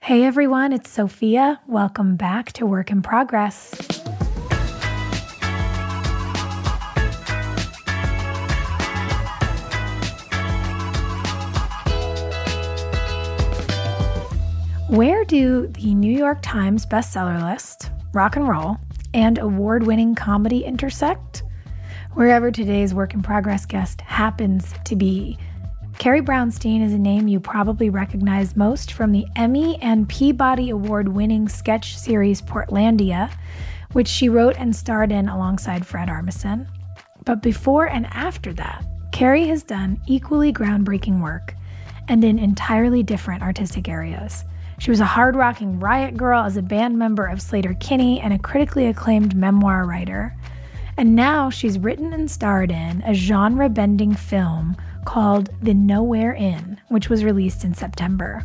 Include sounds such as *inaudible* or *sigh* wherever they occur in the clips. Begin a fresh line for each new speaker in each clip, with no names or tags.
Hey everyone, it's Sophia. Welcome back to Work in Progress. Where do the New York Times bestseller list, rock and roll, and award winning comedy intersect? Wherever today's work in progress guest happens to be. Carrie Brownstein is a name you probably recognize most from the Emmy and Peabody Award winning sketch series Portlandia, which she wrote and starred in alongside Fred Armisen. But before and after that, Carrie has done equally groundbreaking work and in entirely different artistic areas. She was a hard rocking riot girl as a band member of Sleater-Kinney and a critically acclaimed memoir writer. And now she's written and starred in a genre bending film called The Nowhere Inn, which was released in September.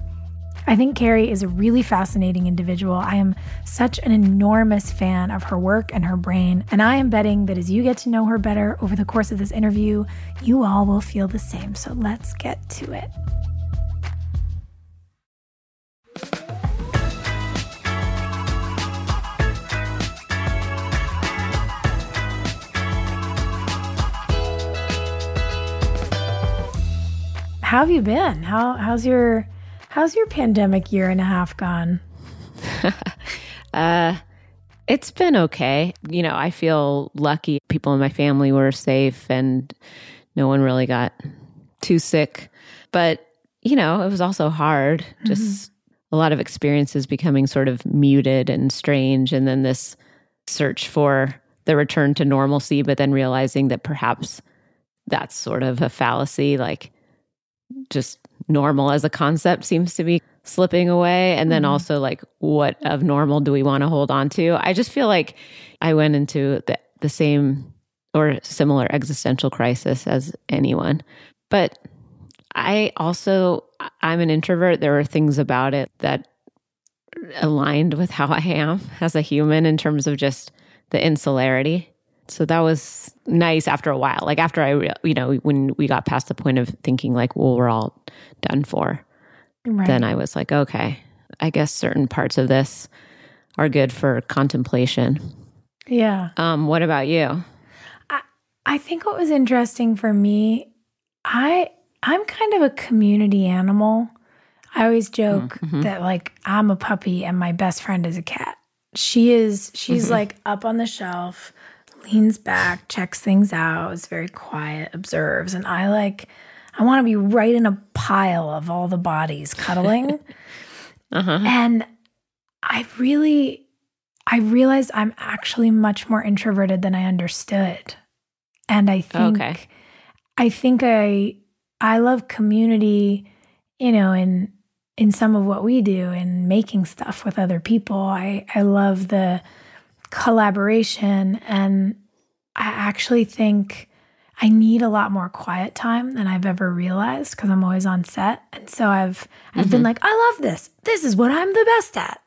I think Carrie is a really fascinating individual. I am such an enormous fan of her work and her brain, and I am betting that as you get to know her better over the course of this interview, you all will feel the same. So let's get to it. How have you been? How how's your how's your pandemic year and a half gone? *laughs*
uh it's been okay. You know, I feel lucky. People in my family were safe and no one really got too sick. But, you know, it was also hard. Mm-hmm. Just a lot of experiences becoming sort of muted and strange. And then this search for the return to normalcy, but then realizing that perhaps that's sort of a fallacy. Like, just normal as a concept seems to be slipping away. And then mm-hmm. also, like, what of normal do we want to hold on to? I just feel like I went into the, the same or similar existential crisis as anyone. But I also, I'm an introvert. There are things about it that aligned with how I am as a human in terms of just the insularity. So that was nice after a while. Like after I, you know, when we got past the point of thinking like, well, we're all done for, right. then I was like, okay, I guess certain parts of this are good for contemplation.
Yeah.
Um, what about you?
I, I think what was interesting for me, I I'm kind of a community animal. I always joke mm-hmm. that like I'm a puppy and my best friend is a cat. She is she's mm-hmm. like up on the shelf leans back, checks things out, is very quiet, observes. And I like, I want to be right in a pile of all the bodies cuddling. *laughs* uh-huh. And I really, I realized I'm actually much more introverted than I understood. And I think, okay. I think I, I love community, you know, in, in some of what we do and making stuff with other people. I, I love the, collaboration. And I actually think I need a lot more quiet time than I've ever realized because I'm always on set. And so I've I've been
Mhm.
like, I love this. This is what I'm the best at.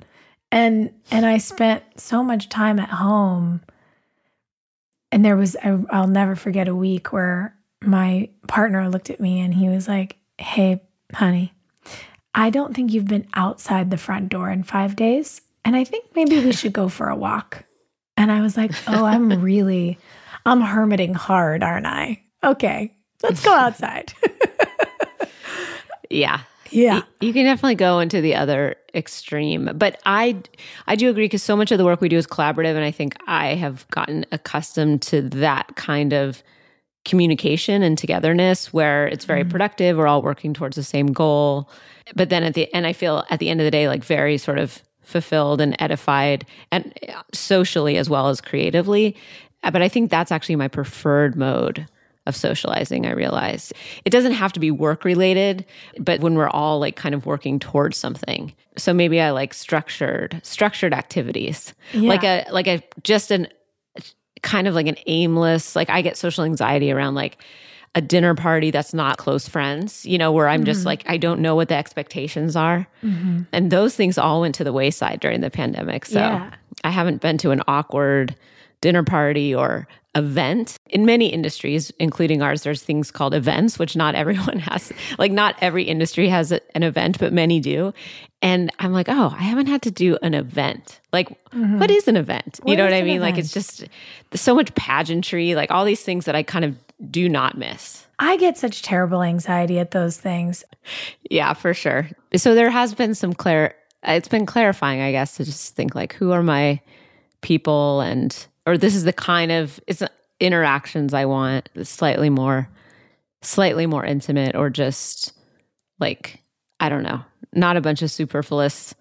And and I spent so much time at home. And there was I, I'll never forget a week where my partner looked at me and he was like, "Hey, honey, I don't think you've been outside the front door in 5 days, and I think maybe we should go for a walk." And I was like, "Oh, I'm *laughs* really I'm hermiting hard, aren't I? Okay. Let's go outside." *laughs*
Yeah.
Yeah.
You can definitely go into the other extreme. But I I do agree because so much of the work we do is collaborative and I think I have gotten accustomed to that kind of communication and togetherness where it's very mm-hmm. productive, we're all working towards the same goal. But then at the end I feel at the end of the day like very sort of fulfilled and edified and uh, socially as well as creatively. Uh, but I think that's actually my preferred mode of socializing, I realized. It doesn't have to be work related, but when we're all like kind of working towards something. So maybe I like structured structured activities.
Yeah.
Like a like a just an kind of like an aimless, like I get social anxiety around like a dinner party that's not close friends, you know, where I'm just
Mhm.
like I don't know what the expectations are.
Mhm.
And those things all went to the wayside during the pandemic. So
Yeah.
I haven't been to an awkward dinner party or event. In many industries, including ours, there's things called events, which not *laughs* everyone has. Like, not every industry has an event, but many do. And I'm like, oh, I haven't had to do an event. Like,
Mhm.
what is an event? you
What
know what I
an
mean? Like, it's just so much pageantry, like all these things that I kind of do not miss.
I get such terrible anxiety at those things.
Yeah, for sure. So there has been some clear it's been clarifying, I guess, to just think like who are my people and or this is the kind of it's interactions I want slightly more slightly more intimate or just like I don't know, not a bunch of superfluous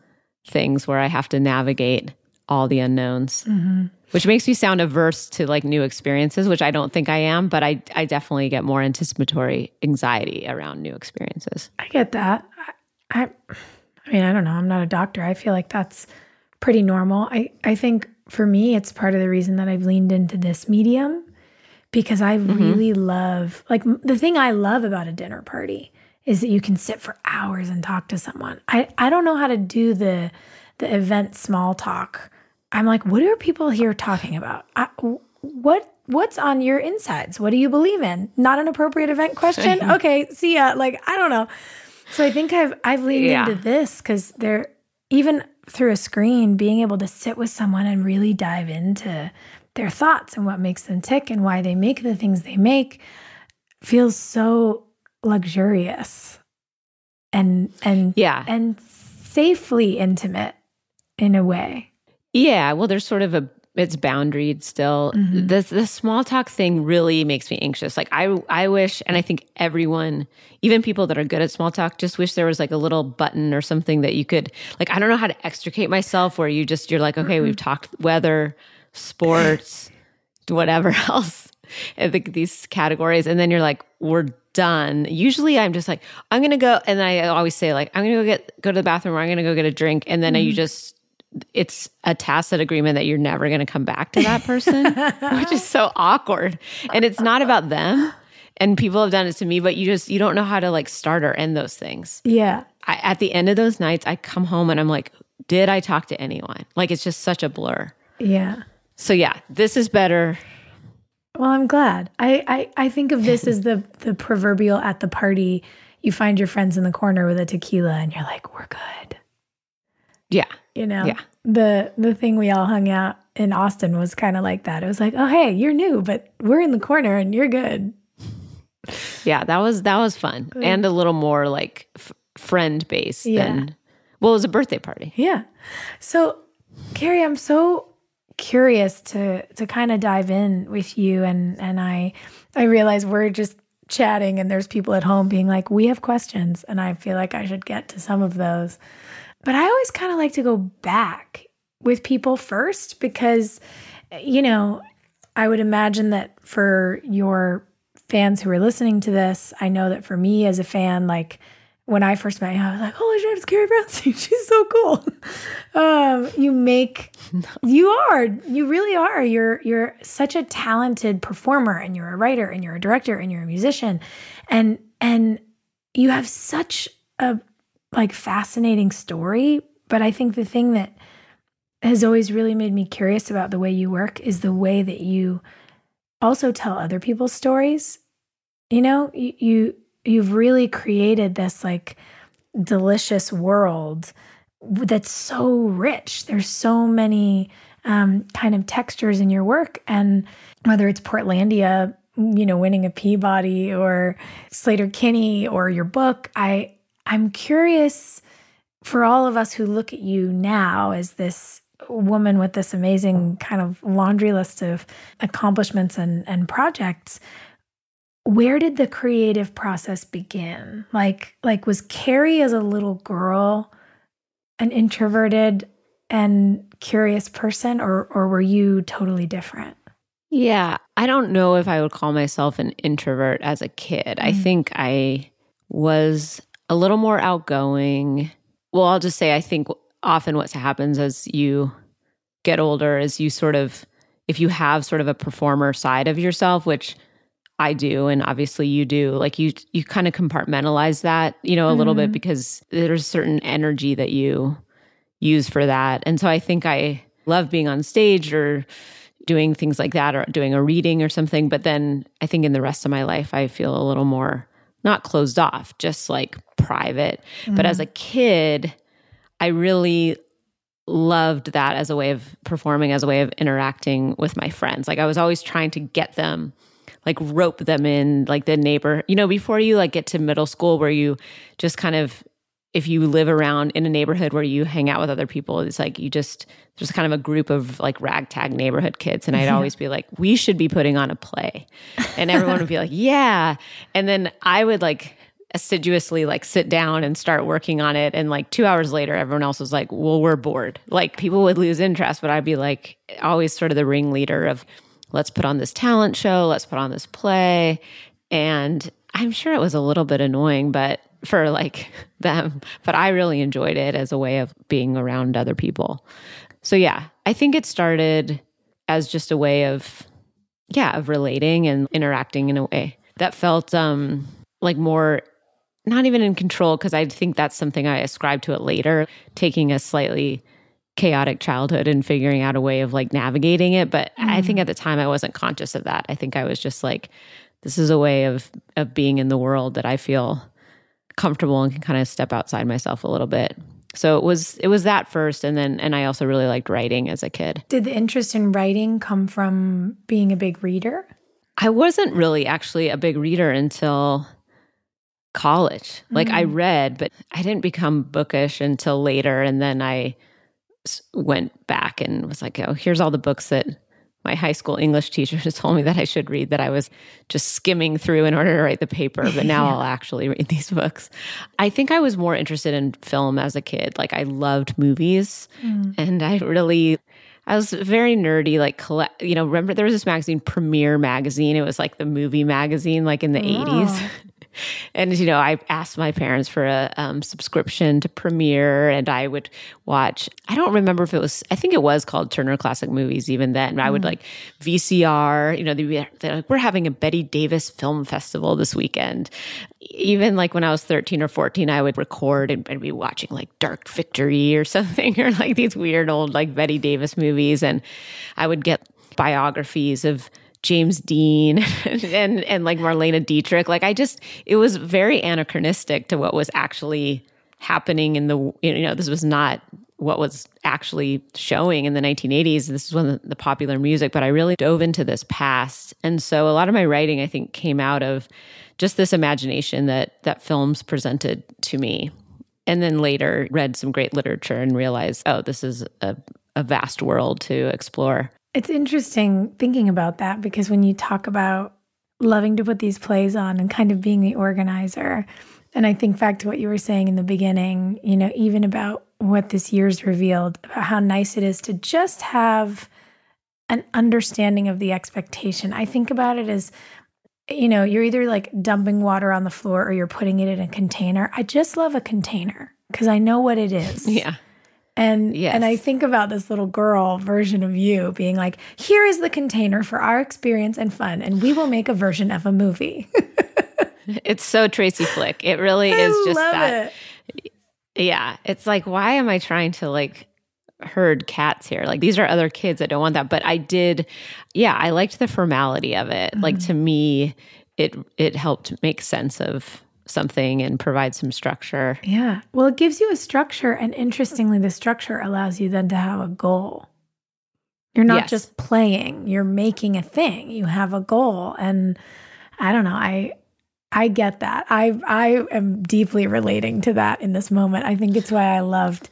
things where I have to navigate all the unknowns.
Mhm.
Which makes me sound averse to like new experiences, which I don't think I am, but I I definitely get more anticipatory anxiety around new experiences.
I get that. I, I, I mean, I don't know. I'm not a doctor. I feel like that's pretty normal. I, I think for me, it's part of the reason that I've leaned into this medium because I mm-hmm. really love, like, the thing I love about a dinner party is that you can sit for hours and talk to someone. I, I don't know how to do the the event small talk. I'm like, what are people here talking about? I, what what's on your insides? What do you believe in? Not an appropriate event question. *laughs* okay, see ya. Like I don't know. So I think I've I've leaned
Yeah.
into this because they're even through a screen, being able to sit with someone and really dive into their thoughts and what makes them tick and why they make the things they make feels so luxurious and and
Yeah.
and safely intimate in a way.
Yeah, well, there's sort of a it's boundaried still.
Mhm.
The the small talk thing really makes me anxious. Like I I wish, and I think everyone, even people that are good at small talk, just wish there was like a little button or something that you could like. I don't know how to extricate myself where you just you're like, okay, we've talked weather, sports, *laughs* whatever else. *laughs* I think these categories, and then you're like, we're done. Usually, I'm just like, I'm gonna go, and then I always say like, I'm gonna go get go to the bathroom, or I'm gonna go get a drink, and then you
Mhm.
just it's a tacit agreement that you're never going to come back to that person, *laughs* which is so awkward. And it's not about them. And people have done it to me, but you just you don't know how to like start or end those things.
Yeah.
I, at the end of those nights, I come home and I'm like, did I talk to anyone? Like it's just such a blur.
Yeah.
So yeah, this is better.
Well, I'm glad. I, I, I think of this as the the proverbial at the party. You find your friends in the corner with a tequila, and you're like, "We're good."
Yeah.
You know.
Yeah.
The the thing we all hung out in Austin was kind of like that. It was like, "Oh, hey, you're new, but we're in the corner, and you're good."
Yeah, that was that was fun
Good.
and a little more like f- friend based
Yeah.
than well, it was a birthday party.
Yeah. So, Carrie, I'm so curious to to kind of dive in with you and and I I realize we're just chatting and there's people at home being like, "We have questions." And I feel like I should get to some of those. But I always kind of like to go back with people first because you know, I would imagine that for your fans who are listening to this, I know that for me as a fan like when I first met you, I was like, holy shit, it's Carrie Brownstein. *laughs* She's so cool. *laughs* um, you make, *laughs* you are, you really are. You're, you're such a talented performer and you're a writer and you're a director and you're a musician. And, and you have such a like fascinating story. But I think the thing that has always really made me curious about the way you work is the way that you also tell other people's stories. You know, you, you you've really created this like delicious world that's so rich. There's so many um, kind of textures in your work, and whether it's Portlandia, you know, winning a Peabody, or Sleater-Kinney or your book, I I'm curious for all of us who look at you now as this woman with this amazing kind of laundry list of accomplishments and, and projects where did the creative process begin? Like like was carrie as a little girl an introverted and curious person or or were you totally different?
Yeah i don't know if i would call myself an introvert as a kid. Mm-hmm. i think i was a little more outgoing well i'll just say i think often what happens as you get older is you sort of if you have sort of a performer side of yourself which I do and obviously you do like you you kind of compartmentalize that you know a mm-hmm. little bit mm-hmm. because there's certain energy that you use for that and so I think I love being on stage or doing things like that or doing a reading or something but then I think in the rest of my life I feel a little more not closed off just like private. Mm-hmm. but as mm-hmm. a kid I really loved that as a way of performing as a way of interacting with my friends. Like I was always trying to get them like rope them in like the neighbor you know before you like get to middle school where you just kind of if you live around in a neighborhood where you hang out with other people it's like you just there's kind of a group of like ragtag neighborhood kids. And i'd always be like we should be putting on a play. And everyone would be like yeah. And then i would like assiduously like sit down and start working on it and like 2 hours later everyone else was like well we're bored like people would lose interest but i'd be like always sort of the ringleader of let's put on this talent show, let's put on this play. And I'm sure it was a little bit annoying, but for like *laughs* them, but I really enjoyed it as a way of being around other people. So yeah, I think it started as just a way of yeah, of relating and interacting in a way that felt um like more not even in control because I think that's something I ascribe to it later, taking a slightly chaotic childhood and figuring out a way of like navigating it but mm. i think mm. at the time i wasn't conscious of that i think i was just like this is a way of of being in the world that i feel comfortable and can kind of step outside myself a little bit so it was it was that first and then and i also really liked writing as a kid
did the interest in writing come from being a big reader
i wasn't really actually a big reader until college like mm. i read but i didn't become bookish until later and then i went back and was like, oh, here's all the books that my high school English teacher *laughs* has told me that I should read that I was just skimming through in order to write the paper, but *laughs* now yeah. I'll actually read these books. I think I was more interested in film as a kid. Like I loved movies mm. and I really I was very nerdy, like collect. You know, remember there was this magazine, Premiere Magazine. It was like the movie magazine, like in the eighties. *laughs* and you know, I asked my parents for a um, subscription to Premiere, and I would watch. I don't remember if it was. I think it was called Turner Classic Movies. Even then, I would mm. like VCR. You know, they're like, we're having a Bette Davis Film Festival this weekend. Even like when I was thirteen or fourteen, I would record and, and be watching like Dark Victory or *laughs* something, or like these weird old like Bette Davis movies, and I would get biographies of James Dean and, *laughs* and, and like Marlene Dietrich. Like I just it was very anachronistic to what was actually happening in the you know this was not what was actually showing in the 1980s. This is when the popular music, but I really dove into this past. And so a lot of my writing I think came out of just this imagination that that films presented to me. And then later read some great literature and realized, oh, this is a, a vast world to explore.
It's interesting thinking about that because when you talk about loving to put these plays on and kind of being the organizer, and I think back to what you were saying in the beginning, you know, even about what this year's revealed, about how nice it is to just have an understanding of the expectation. I think about it as you know, you're either like dumping water on the floor or you're putting it in a container. I just love a container because I know what it is.
Yeah.
And
Yes.
and I think about this little girl version of you being like, here is the container for our experience and fun, and we will make a version of a movie. *laughs*
It's so Tracy Flick. It really
I
is just that.
it.
Yeah. It's like, why am I trying to like herd cats here? Like, these are other kids that don't want that. But I did, yeah, I liked the formality of it. Like,
Mm-hmm.
to me, it it helped make sense of something and provide some structure.
Yeah. Well, it gives you a structure. And interestingly, the structure allows you then to have a goal. You're not
Yes.
just playing, you're making a thing. You have a goal. And I don't know. I I get that. I I am deeply relating to that in this moment. I think it's why I loved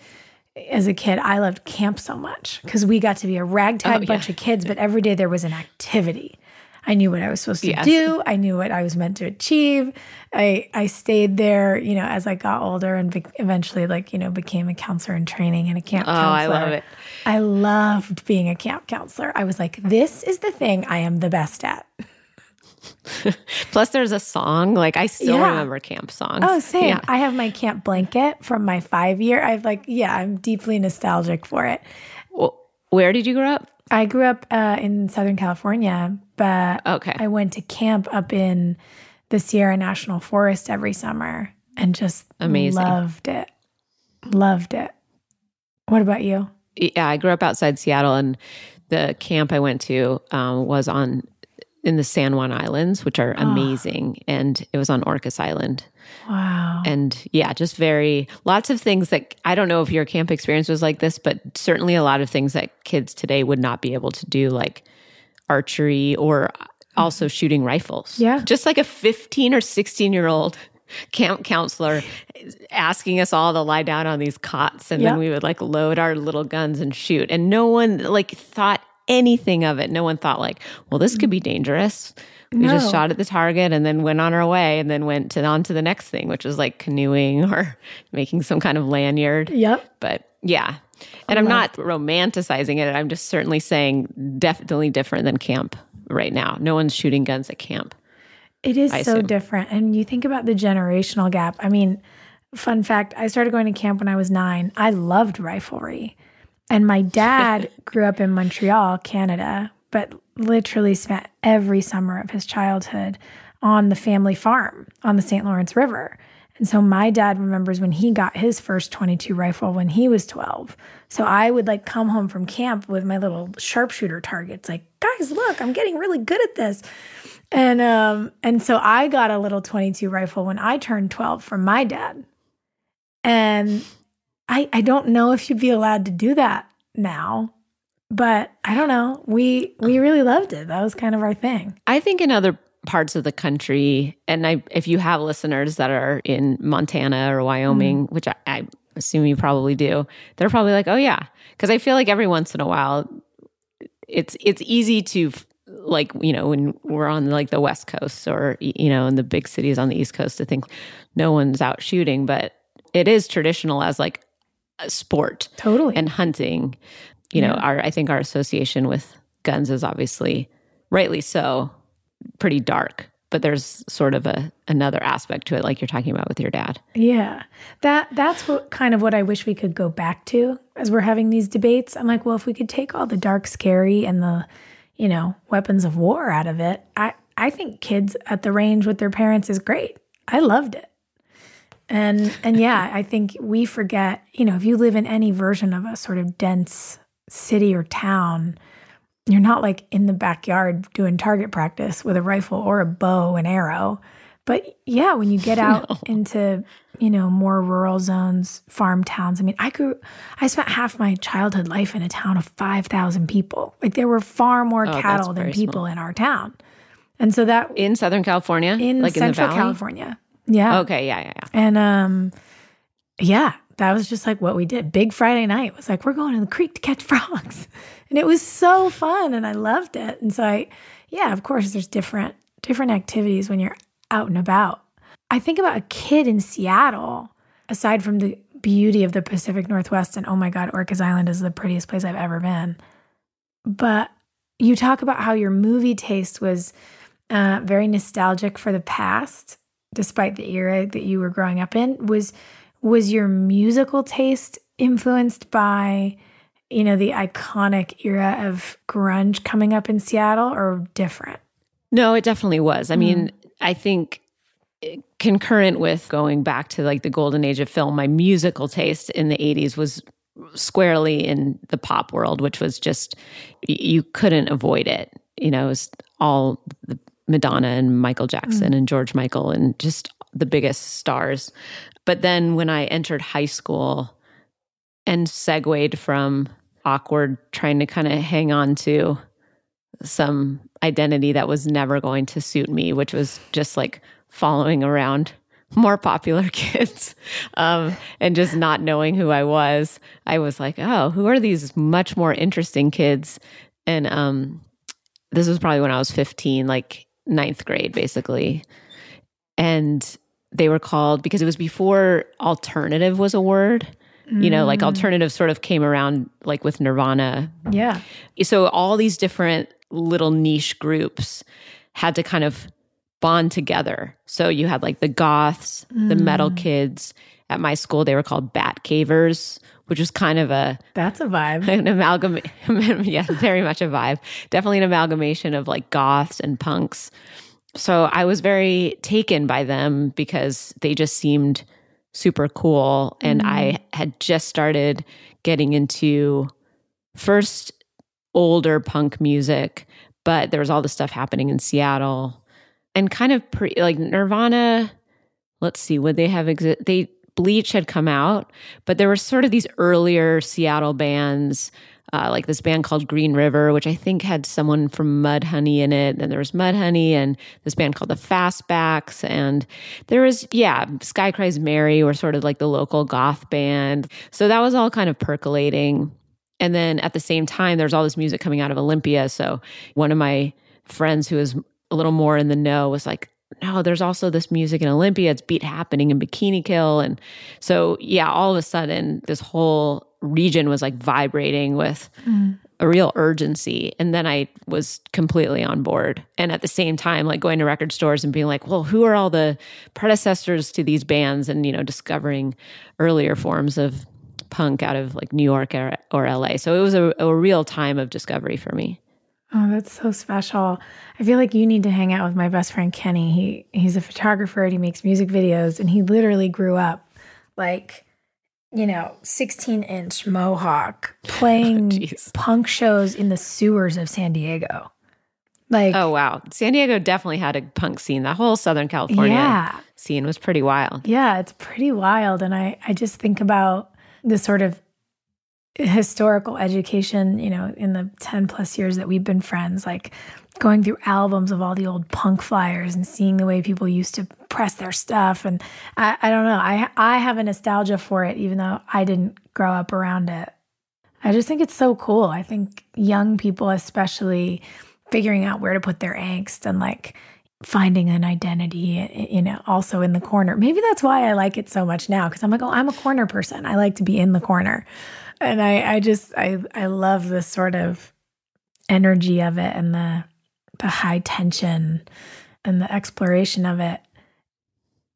as a kid, I loved camp so much because we got to be a ragtag
Oh, yeah.
bunch of kids, but every day there was an activity. I knew what I was supposed to
Yes.
do. I knew what I was meant to achieve. I I stayed there, you know, as I got older and be- eventually, like you know, became a counselor in training and a camp
Oh,
counselor.
I love it.
I loved being a camp counselor. I was like, this is the thing I am the best at. *laughs*
Plus, there's a song. Like, I still
Yeah.
remember camp songs.
Oh, same.
Yeah.
I have my camp blanket from my five year. I've like, yeah, I'm deeply nostalgic for it.
Well, where did you grow up?
I grew up uh, in Southern California, but
Okay.
I went to camp up in the Sierra National Forest every summer and just
Amazing.
loved it. Loved it. What about you?
yeah, I grew up outside Seattle, and the camp I went to um, was on in the San Juan Islands, which are
Oh.
amazing, and it was on Orcas Island.
Wow.
And yeah, just very lots of things that I don't know if your camp experience was like this, but certainly a lot of things that kids today would not be able to do, like archery or also mm-hmm. shooting rifles.
Yeah.
Just like a 15 or 16 year old camp counselor asking us all to lie down on these cots and
Yeah.
then we would like load our little guns and shoot. And no one like thought anything of it. No one thought like, well, this could be dangerous. We
No.
just shot at the target and then went on our way and then went to on to the next thing, which was like canoeing *laughs* or making some kind of lanyard.
Yep.
But yeah. And I'm not romanticizing it. I'm just certainly saying definitely different than camp right now. No one's shooting guns at camp.
It is
I
so
assume.
different. And you think about the generational gap. I mean, fun fact I started going to camp when I was nine. I loved riflery. And my dad *laughs* grew up in Montreal, Canada, but literally spent every summer of his childhood on the family farm on the St. Lawrence River. And so my dad remembers when he got his first 22 rifle when he was 12. So I would like come home from camp with my little sharpshooter targets like, "Guys, look, I'm getting really good at this." And um and so I got a little 22 rifle when I turned 12 from my dad. And I I don't know if you'd be allowed to do that now, but I don't know. We we really loved it. That was kind of our thing.
I think in other parts of the country, and I, if you have listeners that are in Montana or Wyoming, mm-hmm. which I, I assume you probably do, they're probably like, "Oh yeah," because I feel like every once in a while, it's it's easy to like you know when we're on like the West Coast or you know in the big cities on the East Coast to think no one's out shooting, but it is traditional as like sport
Totally.
and hunting. You know,
Yeah.
our I think our association with guns is obviously rightly so pretty dark, but there's sort of a another aspect to it, like you're talking about with your dad.
Yeah. That that's what kind of what I wish we could go back to as we're having these debates. I'm like, well, if we could take all the dark scary and the, you know, weapons of war out of it, I I think kids at the range with their parents is great. I loved it. And and yeah, I think we forget, you know, if you live in any version of a sort of dense city or town, you're not like in the backyard doing target practice with a rifle or a bow and arrow. But yeah, when you get *laughs* out into, you know, more rural zones, farm towns. I mean, I grew I spent half my childhood life in a town of 5,000 people. Like there were far more
Oh,
cattle than people
small.
in our town. And so that
In Southern California?
in
like
Central
in?
California. Yeah.
Okay, yeah, yeah, yeah.
And um yeah, that was just like what we did. Big Friday night was like we're going to the creek to catch *laughs* frogs. And it was so fun and I loved it. And so I yeah, of course there's different different activities when you're out and about. I think about a kid in Seattle aside from the beauty of the Pacific Northwest and oh my god, Orcas Island is the prettiest place I've ever been. But you talk about how your movie taste was uh, very nostalgic for the past, despite the era that you were growing up in. Was was your musical taste influenced by, you know, the iconic era of grunge coming up in Seattle, or different?
No, it definitely was. I mean, hmm. I think eh, concurrent with going back to like the golden age of film, my musical taste in the 80s was squarely in the pop world, which was just, you couldn't avoid it. You know, it was all the Madonna and Michael Jackson
Mm.
and George Michael and just the biggest stars. But then when I entered high school and segued from awkward trying to kind of hang on to some identity that was never going to suit me, which was just like following around *laughs* more popular *laughs* kids um, and just not knowing who I was. I was like, oh, who are these much more interesting kids? And um, this was probably when I was 15, like ninth grade, basically. And they were called because it was before alternative was a word. You know, like
Mm.
alternative sort of came around like with Nirvana
Yeah.
so all these different little niche groups had to kind of bond together. So you had like the goths, the metal
Mm.
kids. At my school, they were called bat cavers, which was kind of a
That's a vibe. *laughs*
an amalgam. *laughs* yeah, very much a vibe. Definitely an amalgamation of like goths and punks. So I was very taken by them because they just seemed super cool, and
Mm.
I had just started getting into first older punk music, but there was all this stuff happening in Seattle and kind of pre like Nirvana. Let's see, would they have exist? They Bleach had come out, but there were sort of these earlier Seattle bands, uh, like this band called Green River, which I think had someone from Mudhoney in it. And there was Mudhoney and this band called the Fastbacks. And there was, yeah, Sky Cries Mary were sort of like the local goth band. So that was all kind of percolating. And then at the same time, there's all this music coming out of Olympia. So one of my friends who was a little more in the know was like, no, there's also this music in Olympia. It's beat happening in Bikini Kill. And so, yeah, all of a sudden, this whole region was like vibrating with
Mm.
a real urgency. And then I was completely on board. And at the same time, like going to record stores and being like, well, who are all the predecessors to these bands? And, you know, discovering earlier forms of punk out of like New York or, or LA. So it was a, a real time of discovery for me.
Oh, that's so special. I feel like you need to hang out with my best friend Kenny. He he's a photographer and he makes music videos and he literally grew up like you know, 16 inch mohawk playing *laughs* punk shows in the sewers of San Diego. Like,
oh, wow. San Diego definitely had a punk scene. That whole Southern California
Yeah.
scene was pretty wild.
Yeah, it's pretty wild. And I, I just think about the sort of historical education, you know, in the 10 plus years that we've been friends, like going through albums of all the old punk flyers and seeing the way people used to press their stuff. And I, I don't know, I, I have a nostalgia for it, even though I didn't grow up around it. I just think it's so cool. I think young people, especially figuring out where to put their angst and like finding an identity, you know, also in the corner. Maybe that's why I like it so much now because I'm like, oh, I'm a corner person. I like to be in the corner. And I, I just, I, I love the sort of energy of it and the, the high tension and the exploration of it.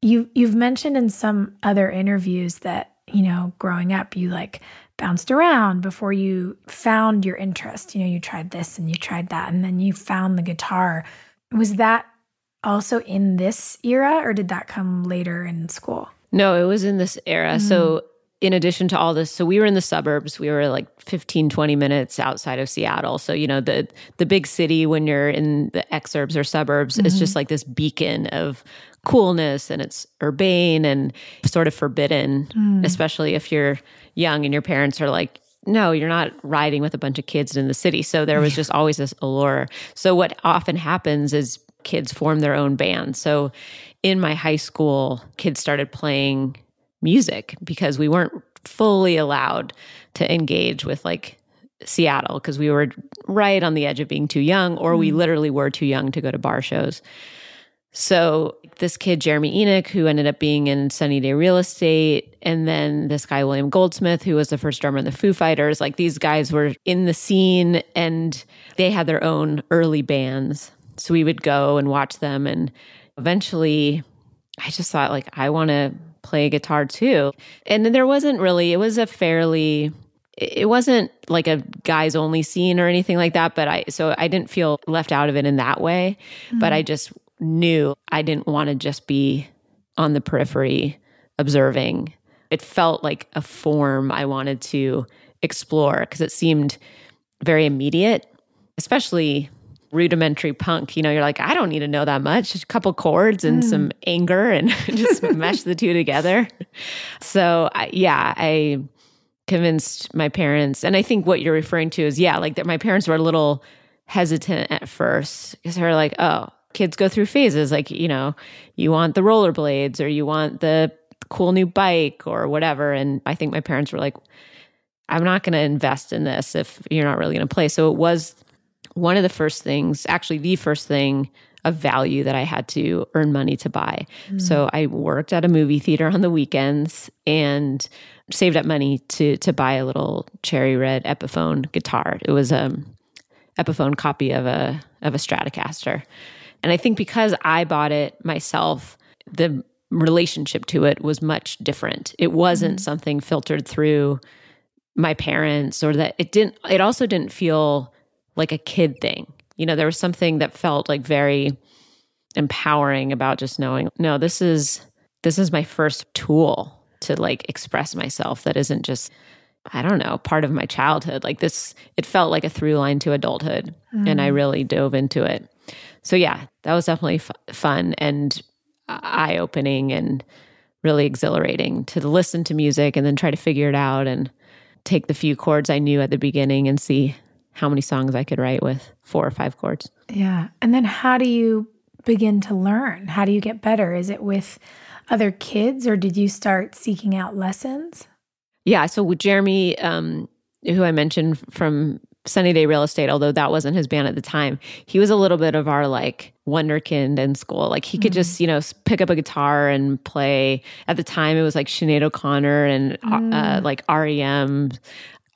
You, you've mentioned in some other interviews that, you know, growing up, you like bounced around before you found your interest. You know, you tried this and you tried that, and then you found the guitar. Was that also in this era, or did that come later in school?
No, it was in this era.
Mm.
So, in addition to all this, so we were in the suburbs. We were like 15, 20 minutes outside of Seattle. So, you know, the the big city when you're in the exurbs or suburbs is
Mhm.
just like this beacon of coolness and it's urbane and sort of forbidden,
Mm.
especially if you're young and your parents are like, no, you're not riding with a bunch of kids in the city. So there was just always this allure. So what often happens is kids form their own bands. So in my high school, kids started playing music because we weren't fully allowed to engage with like Seattle because we were right on the edge of being too young, or we
Mm.
literally were too young to go to bar shows. So this kid, Jeremy Enigk, who ended up being in Sunny Day Real Estate, and then this guy, William Goldsmith, who was the first drummer in the Foo Fighters, like these guys were in the scene and they had their own early bands. so we would go and watch them. And eventually, I just thought, like, I want to play guitar too. And then there wasn't really, it was a fairly, it wasn't like a guys only scene or anything like that. But I, so I didn't feel left out of it in that way. Mm-hmm. But I just knew I didn't want to just be on the periphery observing. It felt like a form I wanted to explore because it seemed very immediate, especially rudimentary punk. You know, you're like, I don't need to know that much. Just a couple chords and mm. some anger and *laughs* *laughs* just mesh the two together. So, I, yeah, I convinced my parents. And I think what you're referring to is, yeah, like that my parents were a little hesitant at first because they're like, oh, kids go through phases. Like, you know, you want the rollerblades or you want the cool new bike or whatever. And I think my parents were like, I'm not going to invest in this if you're not really going to play. So it was one of the first things, actually, the first thing of value that I had to earn money to buy. Mm. So I worked at a movie theater on the weekends and saved up money to to buy a little cherry red Epiphone guitar. It was a Epiphone copy of a of a Stratocaster. And I think because I bought it myself, the relationship to it was much different. It wasn't mm-hmm. something filtered through my parents or that it didn't it also didn't feel like a kid thing. You know, there was something that felt like very empowering about just knowing, no, this is this is my first tool to like express myself that isn't just I don't know, part of my childhood. Like this it felt like a through line to adulthood mm. and I mm. really dove into it. So yeah, that was definitely f- fun and eye opening and really exhilarating to listen to music and then try to figure it out and take the few chords I knew at the beginning and see how many songs I could write with four or five chords.
Yeah. And then how do you begin to learn? How do you get better? Is it with other kids or did you start seeking out lessons?
Yeah. So with Jeremy, um, who I mentioned from Sunny Day Real Estate, although that wasn't his band at the time, he was a little bit of our like wonderkind in school. Like he could mm. just, you know, pick up a guitar and play. At the time, it was like Sinead O'Connor and uh, mm. uh, like REM.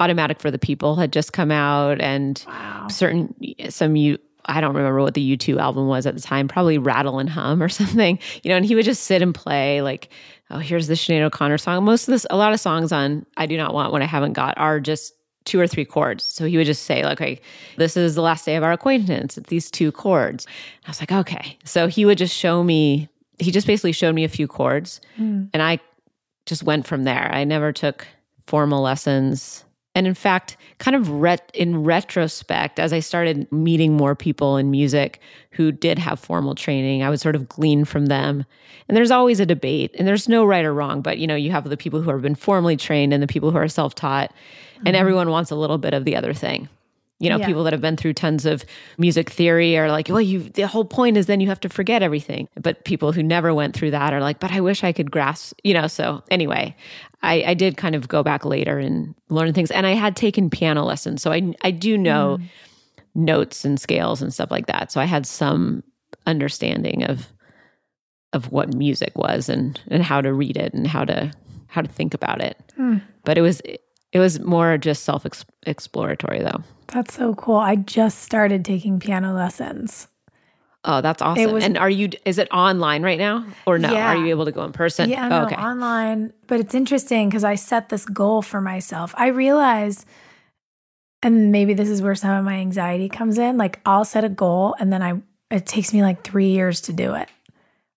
Automatic for the People had just come out, and wow. certain some you I don't remember what the U2 album was at the time, probably Rattle and Hum or *laughs* something, you know, and he would just sit and play like, oh, here's the Sinead O'Connor song. Most of this, a lot of songs on I Do Not Want What I Haven't Got are just two or three chords. So he would just say, like, okay, this is the last day of our acquaintance. It's these two chords. I was like, okay. So he would just show me, he just basically showed me a few chords mm. and I just went from there. I never took formal lessons. And in fact, kind of ret- in retrospect, as I started meeting more people in music who did have formal training, I would sort of glean from them. And there's always a debate, and there's no right or wrong, but you know, you have the people who have been formally trained and the people who are self-taught, mm-hmm. and everyone wants a little bit of the other thing. You know, yeah. people that have been through tons of music theory are like, well, you the whole point is then you have to forget everything. But people who never went through that are like, but I wish I could grasp, you know. So anyway, I, I did kind of go back later and learn things. And I had taken piano lessons. So I I do know mm. notes and scales and stuff like that. So I had some understanding of of what music was and and how to read it and how to how to think about it. Mm. But it was it was more just self exploratory though.
That's so cool. I just started taking piano lessons.
Oh, that's awesome. Was, and are you is it online right now or no? Yeah. Are you able to go in person?
Yeah, no, oh, okay. online. But it's interesting because I set this goal for myself. I realize and maybe this is where some of my anxiety comes in. Like I'll set a goal and then I it takes me like 3 years to do it.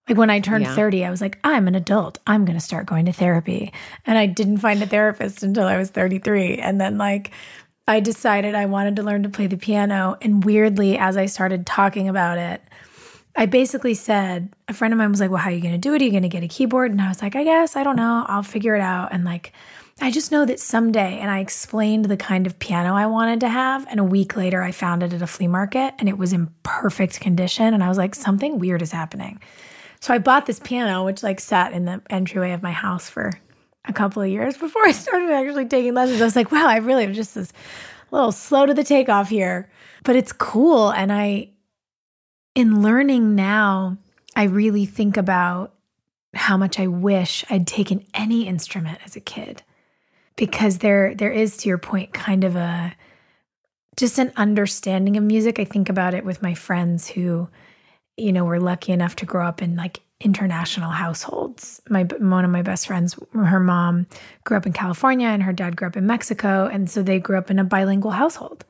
Like when I turned yeah. 30, I was like, I'm an adult. I'm going to start going to therapy. And I didn't find a therapist until I was 33. And then, like, I decided I wanted to learn to play the piano. And weirdly, as I started talking about it, I basically said, a friend of mine was like, Well, how are you going to do it? Are you going to get a keyboard? And I was like, I guess, I don't know. I'll figure it out. And like, I just know that someday, and I explained the kind of piano I wanted to have. And a week later, I found it at a flea market and it was in perfect condition. And I was like, Something weird is happening. So I bought this piano, which like sat in the entryway of my house for a couple of years before *laughs* I started actually taking lessons. I was like, wow, I really am just this little slow to the takeoff here. But it's cool. And I, in learning now, I really think about how much I wish I'd taken any instrument as a kid. Because there there is, to your point, kind of a just an understanding of music. I think about it with my friends who, you know, were lucky enough to grow up in like international households. My one of my best friends, her mom grew up in California and her dad grew up in Mexico, and so they grew up in a bilingual household.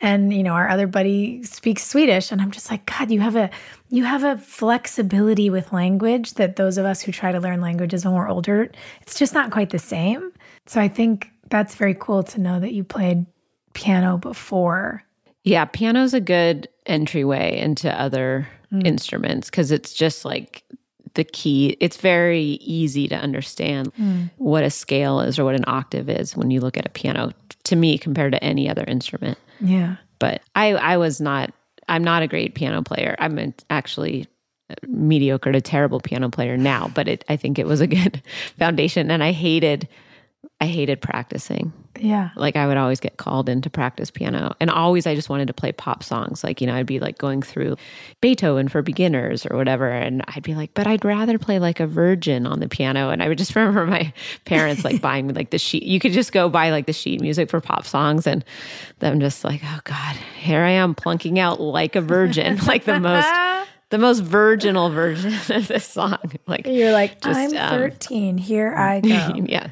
And you know, our other buddy speaks Swedish, and I'm just like, God, you have a you have a flexibility with language that those of us who try to learn languages when we're older, it's just not quite the same. So I think that's very cool to know that you played piano before.
Yeah, piano's a good entryway into other mm. instruments because it's just like the key. It's very easy to understand mm. what a scale is or what an octave is when you look at a piano to me compared to any other instrument.
Yeah.
But I I was not I'm not a great piano player. I'm actually mediocre to terrible piano player now, but it I think it was a good *laughs* foundation and I hated I hated practicing.
Yeah.
Like I would always get called in to practice piano. And always I just wanted to play pop songs. Like, you know, I'd be like going through Beethoven for beginners or whatever. And I'd be like, but I'd rather play like a virgin on the piano. And I would just *laughs* remember my parents like *laughs* buying me like the sheet. You could just go buy like the sheet music for pop songs. And them just like, oh God, here I am plunking out like a virgin, *laughs* like the most the most virginal version of this song. Like
you're like, just, I'm um, 13. Here I go.
yeah.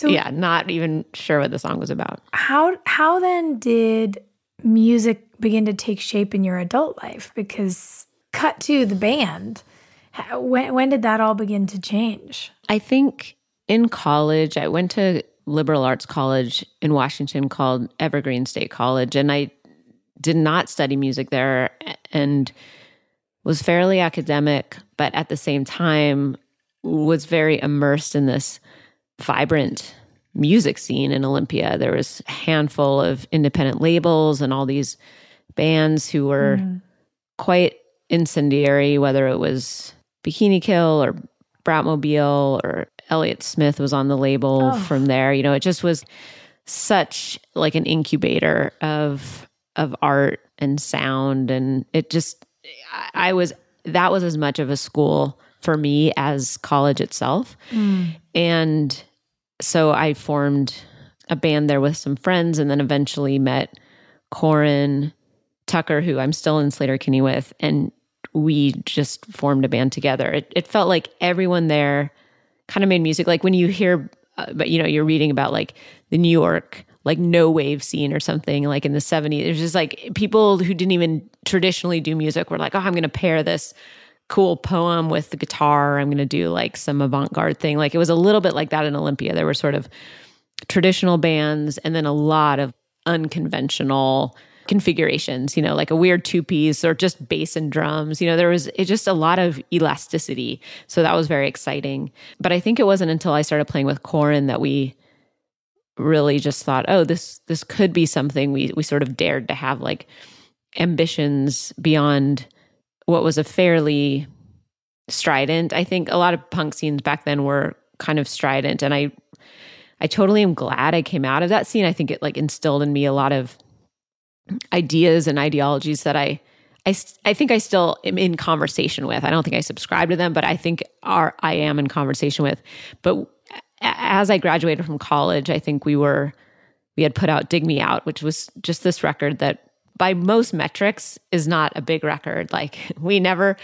So yeah, not even sure what the song was about.
How how then did music begin to take shape in your adult life? Because cut to the band, when when did that all begin to change?
I think in college, I went to liberal arts college in Washington called Evergreen State College, and I did not study music there and was fairly academic, but at the same time was very immersed in this vibrant music scene in Olympia. There was a handful of independent labels and all these bands who were mm. quite incendiary, whether it was Bikini Kill or Bratmobile or Elliott Smith was on the label oh. from there. You know, it just was such like an incubator of of art and sound and it just I was that was as much of a school for me as college itself. Mm. And so I formed a band there with some friends and then eventually met Corin Tucker, who I'm still in Sleater-Kinney with, and we just formed a band together. It, it felt like everyone there kind of made music. Like when you hear, uh, but you know, you're reading about like the New York like no wave scene or something like in the 70s. There's just like people who didn't even traditionally do music were like, oh, I'm going to pair this cool poem with the guitar. I'm going to do like some avant garde thing. Like it was a little bit like that in Olympia. There were sort of traditional bands and then a lot of unconventional configurations, you know, like a weird two piece or just bass and drums. You know, there was it just a lot of elasticity. So that was very exciting. But I think it wasn't until I started playing with Corin that we really just thought, oh, this this could be something we we sort of dared to have like ambitions beyond what was a fairly strident. I think a lot of punk scenes back then were kind of strident and I I totally am glad I came out of that scene. I think it like instilled in me a lot of ideas and ideologies that I I, I think I still am in conversation with. I don't think I subscribe to them, but I think are I am in conversation with. But as I graduated from college, I think we were we had put out Dig Me Out, which was just this record that by most metrics is not a big record. *laughs* Like we never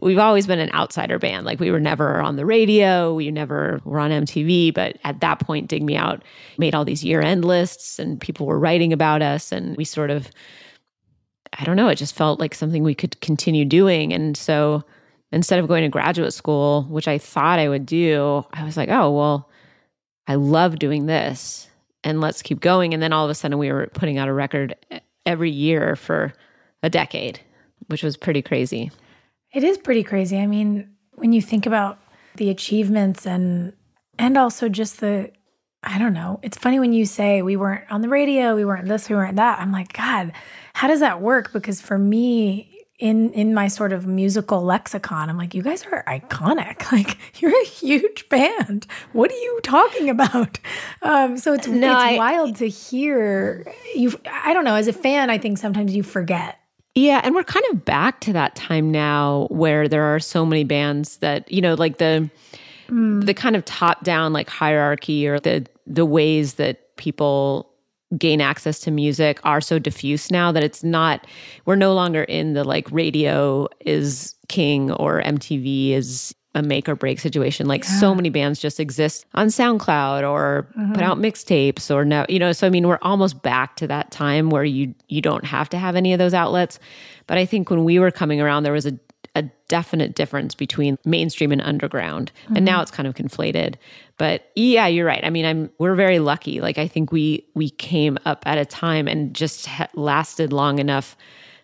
we've always been an outsider band. Like we were never on the radio, we never were on MTV, but at that point Dig Me Out made all these year-end lists and people were writing about us and we sort of I don't know, it just felt like something we could continue doing and so instead of going to graduate school, which I thought I would do, I was like, "Oh, well, I love doing this." And let's keep going. And then all of a sudden, we were putting out a record every year for a decade, which was pretty crazy.
It is pretty crazy. I mean, when you think about the achievements and and also just the I don't know. It's funny when you say we weren't on the radio, we weren't this, we weren't that. I'm like, God, how does that work? Because for me, in in my sort of musical lexicon, I'm like, you guys are iconic. *laughs* Like you're a huge band. What are you talking about? *laughs* Um, so it's no, it's I, wild to hear you. I don't know. As a fan, I think sometimes you forget.
Yeah, and we're kind of back to that time now where there are so many bands that you know, like the mm. the kind of top down like hierarchy or the the ways that people gain access to music are so diffuse now that it's not we're no longer in the like radio is king or MTV is a make or break situation. Like yeah. so many bands just exist on SoundCloud or mm-hmm. put out mixtapes or no, you know, so I mean we're almost back to that time where you you don't have to have any of those outlets. But I think when we were coming around there was a a definite difference between mainstream and underground. Mm-hmm. And now it's kind of conflated. But yeah, you're right. I mean, I'm we're very lucky. Like I think we we came up at a time and just ha- lasted long enough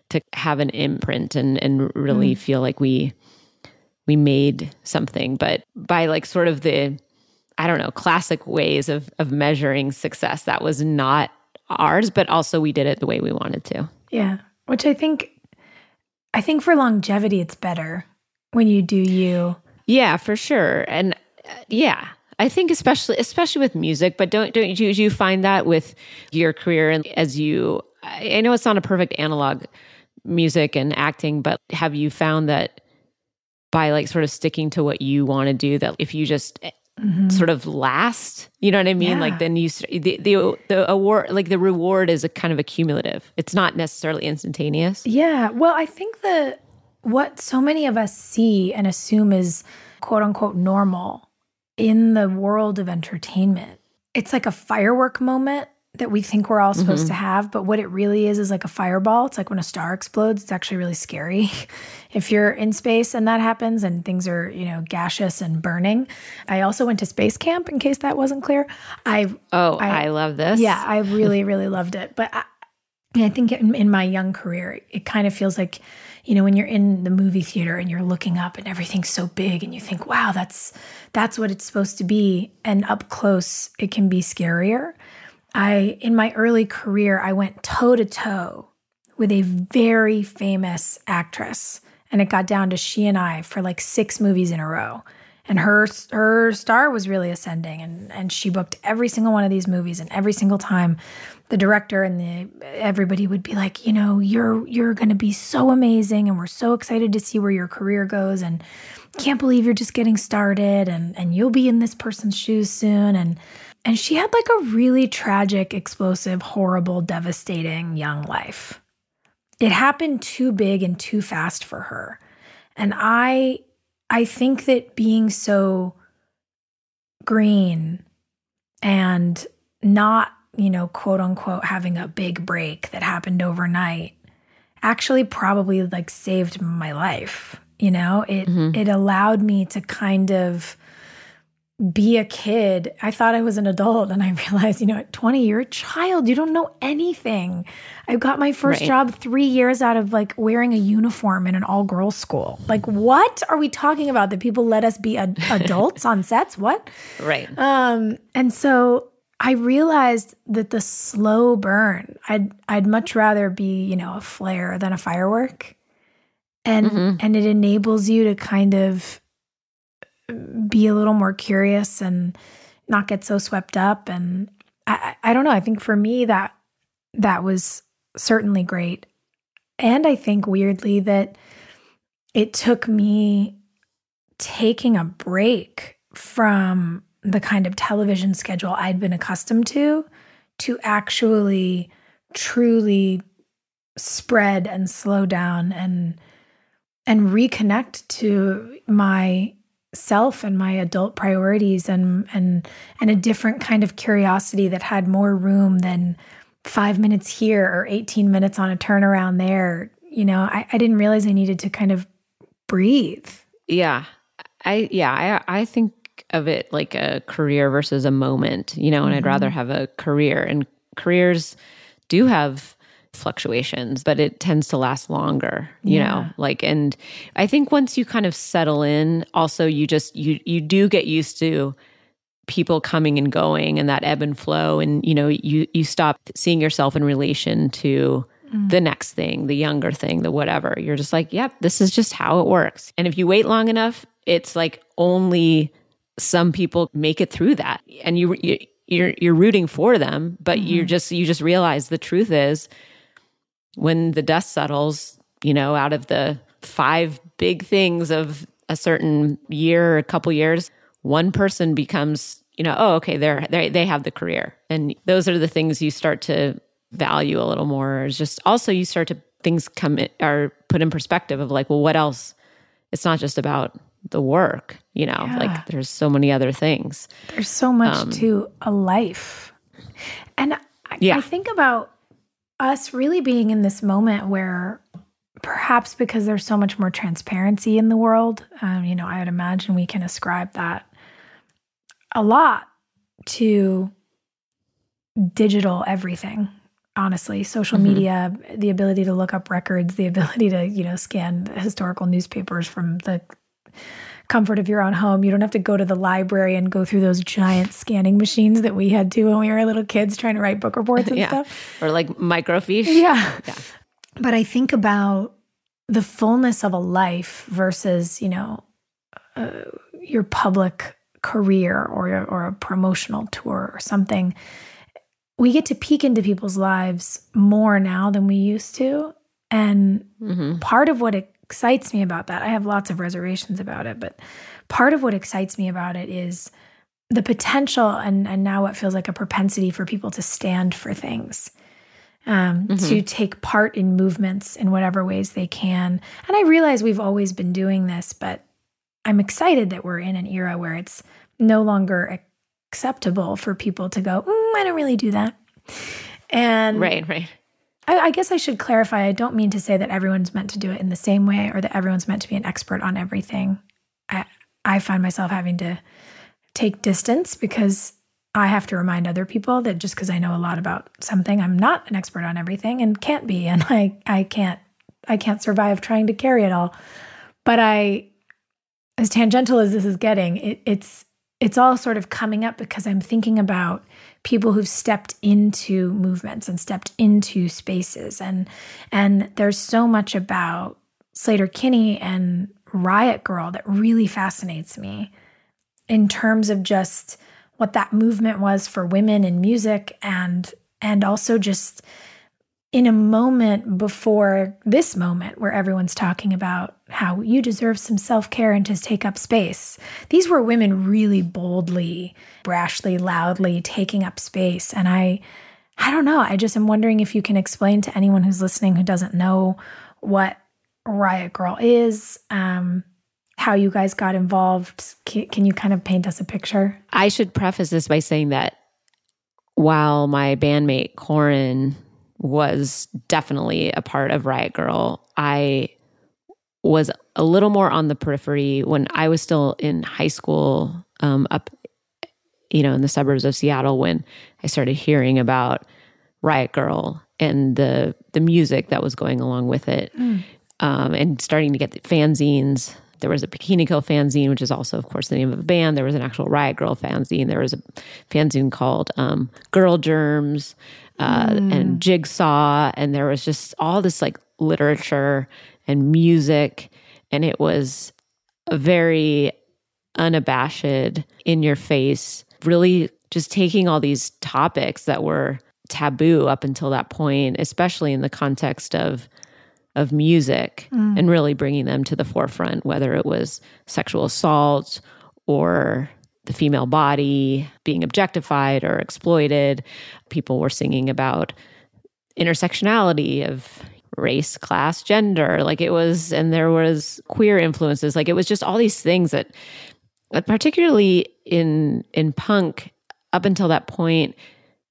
to have an imprint and and really mm. feel like we we made something. But by like sort of the I don't know, classic ways of of measuring success, that was not ours, but also we did it the way we wanted to.
Yeah. Which I think I think for longevity, it's better when you do you.
Yeah, for sure. And uh, yeah, I think especially especially with music, but don't don't you, you find that with your career and as you I know it's not a perfect analog music and acting, but have you found that by like sort of sticking to what you want to do that if you just mm-hmm. sort of last. You know what I mean? Yeah. Like then you the, the the award like the reward is a kind of accumulative. It's not necessarily instantaneous.
Yeah. Well, I think that what so many of us see and assume is quote unquote normal in the world of entertainment. It's like a firework moment that we think we're all supposed mm-hmm. to have, but what it really is is like a fireball. It's like when a star explodes, it's actually really scary. *laughs* if you're in space and that happens and things are, you know, gaseous and burning. I also went to space camp in case that wasn't clear. I
Oh, I, I love this.
Yeah, I *laughs* really really loved it. But I, I think in, in, my young career, it, it kind of feels like, you know, when you're in the movie theater and you're looking up and everything's so big and you think, "Wow, that's that's what it's supposed to be." And up close, it can be scarier. I, in my early career, I went toe to toe with a very famous actress. And it got down to she and I for like six movies in a row. And her her star was really ascending and, and she booked every single one of these movies and every single time the director and the everybody would be like, you know, you're you're gonna be so amazing and we're so excited to see where your career goes and can't believe you're just getting started and and you'll be in this person's shoes soon and and she had like a really tragic, explosive, horrible, devastating young life. It happened too big and too fast for her. And I I think that being so green and not, you know, quote unquote having a big break that happened overnight actually probably like saved my life. You know, it mm-hmm. it allowed me to kind of be a kid. I thought I was an adult and I *laughs* realized, you know, at 20, you're a child. You don't know anything. I got my first right. job three years out of like wearing a uniform in an all girls school. Like, what are we talking about? That people let us be ad- *laughs* adults on sets? What?
Right.
Um, and so I realized that the slow burn, I'd I'd much rather be, you know, a flare than a firework. And mm-hmm. and it enables you to kind of be a little more curious and not get so swept up. And I, I don't know. I think for me that that was certainly great. And I think weirdly that it took me taking a break from the kind of television schedule I'd been accustomed to to actually truly spread and slow down and and reconnect to my self and my adult priorities and and and a different kind of curiosity that had more room than five minutes here or 18 minutes on a turnaround there. You know i, I didn't realize i needed to kind of breathe.
Yeah. I yeah i i think of it like a career versus a moment you know and mm-hmm. i'd rather have a career. And careers do have fluctuations, but it tends to last longer, you yeah. know, like, and I think once you kind of settle in, also you just, you, you do get used to people coming and going and that ebb and flow. And, you know, you, you stop seeing yourself in relation to mm. the next thing, the younger thing, the whatever. You're just like, yep, this is just how it works. And if you wait long enough, it's like only some people make it through that. And you, you you're you're rooting for them, but mm-hmm. you just you just realize the truth is when the dust settles, you know, out of the five big things of a certain year or a couple years, one person becomes you know, oh, okay, they're they they have the career, and those are the things you start to value a little more. It's just also you start to things come in, are put in perspective of like, well, what else? It's not just about the work, you know,
Yeah.
like there's so many other things.
There's so much
Um,
to a life. And I,
Yeah.
I think about us really being in this moment where perhaps because there's so much more transparency in the world, um, you know, I would imagine we can ascribe that a lot to digital everything. Honestly, social
Mhm.
media, the ability to look up records, the ability to, you know, scan historical newspapers from the comfort of your own home. You don't have to go to the library and go through those giant scanning machines that we had to when we were little kids trying to write book reports and *laughs*
yeah.
stuff.
Or like microfiche.
Yeah.
Yeah.
But I think about the fullness of a life versus, you know, uh, your public career or or a promotional tour or something. We get to peek into people's lives more now than we used to. And
Mm-hmm.
part of what excites me about that, I have lots of reservations about it, but part of what excites me about it is the potential and, and now what feels like a propensity for people to stand for things, um,
Mhm.
to take part in movements in whatever ways they can. And I realize we've always been doing this, but I'm excited that we're in an era where it's no longer acceptable for people to go, mm, I don't really do that. And
Right, right.
I, I guess I should clarify. I don't mean to say that everyone's meant to do it in the same way or that everyone's meant to be an expert on everything. I, I find myself having to take distance because I have to remind other people that just because I know a lot about something, I'm not an expert on everything and can't be, and I I can't I can't survive trying to carry it all. But I, as tangential as this is getting, it, it's it's all sort of coming up because I'm thinking about people who've stepped into movements and stepped into spaces. And and there's so much about Sleater-Kinney and Riot Grrrl that really fascinates me in terms of just what that movement was for women in music and and also just in a moment before this moment where everyone's talking about how you deserve some self-care and to take up space. These were women really boldly, brashly, loudly taking up space and I I don't know, I just am wondering if you can explain to anyone who's listening who doesn't know what Riot Grrrl is, um how you guys got involved. Can, can you kind of paint us a picture?
I should preface this by saying that while my bandmate Corin was definitely a part of Riot Grrrl, I was a little more on the periphery when I was still in high school, um, up, you know, in the suburbs of Seattle. When I started hearing about Riot Grrrl and the the music that was going along with it,
Mm.
um, and starting to get the fanzines. There was a Bikini Kill fanzine, which is also, of course, the name of a band. There was an actual Riot Girl fanzine. There was a fanzine called um, Girl Germs uh,
Mm.
and Jigsaw. And there was just all this like literature and music. And it was a very unabashed, in your face, really just taking all these topics that were taboo up until that point, especially in the context of of music
Mm.
and really bringing them to the forefront, whether it was sexual assault or the female body being objectified or exploited. People were singing about intersectionality of race, class, gender. Like it was, and there was queer influences. Like it was just all these things that, but particularly in in punk, up until that point,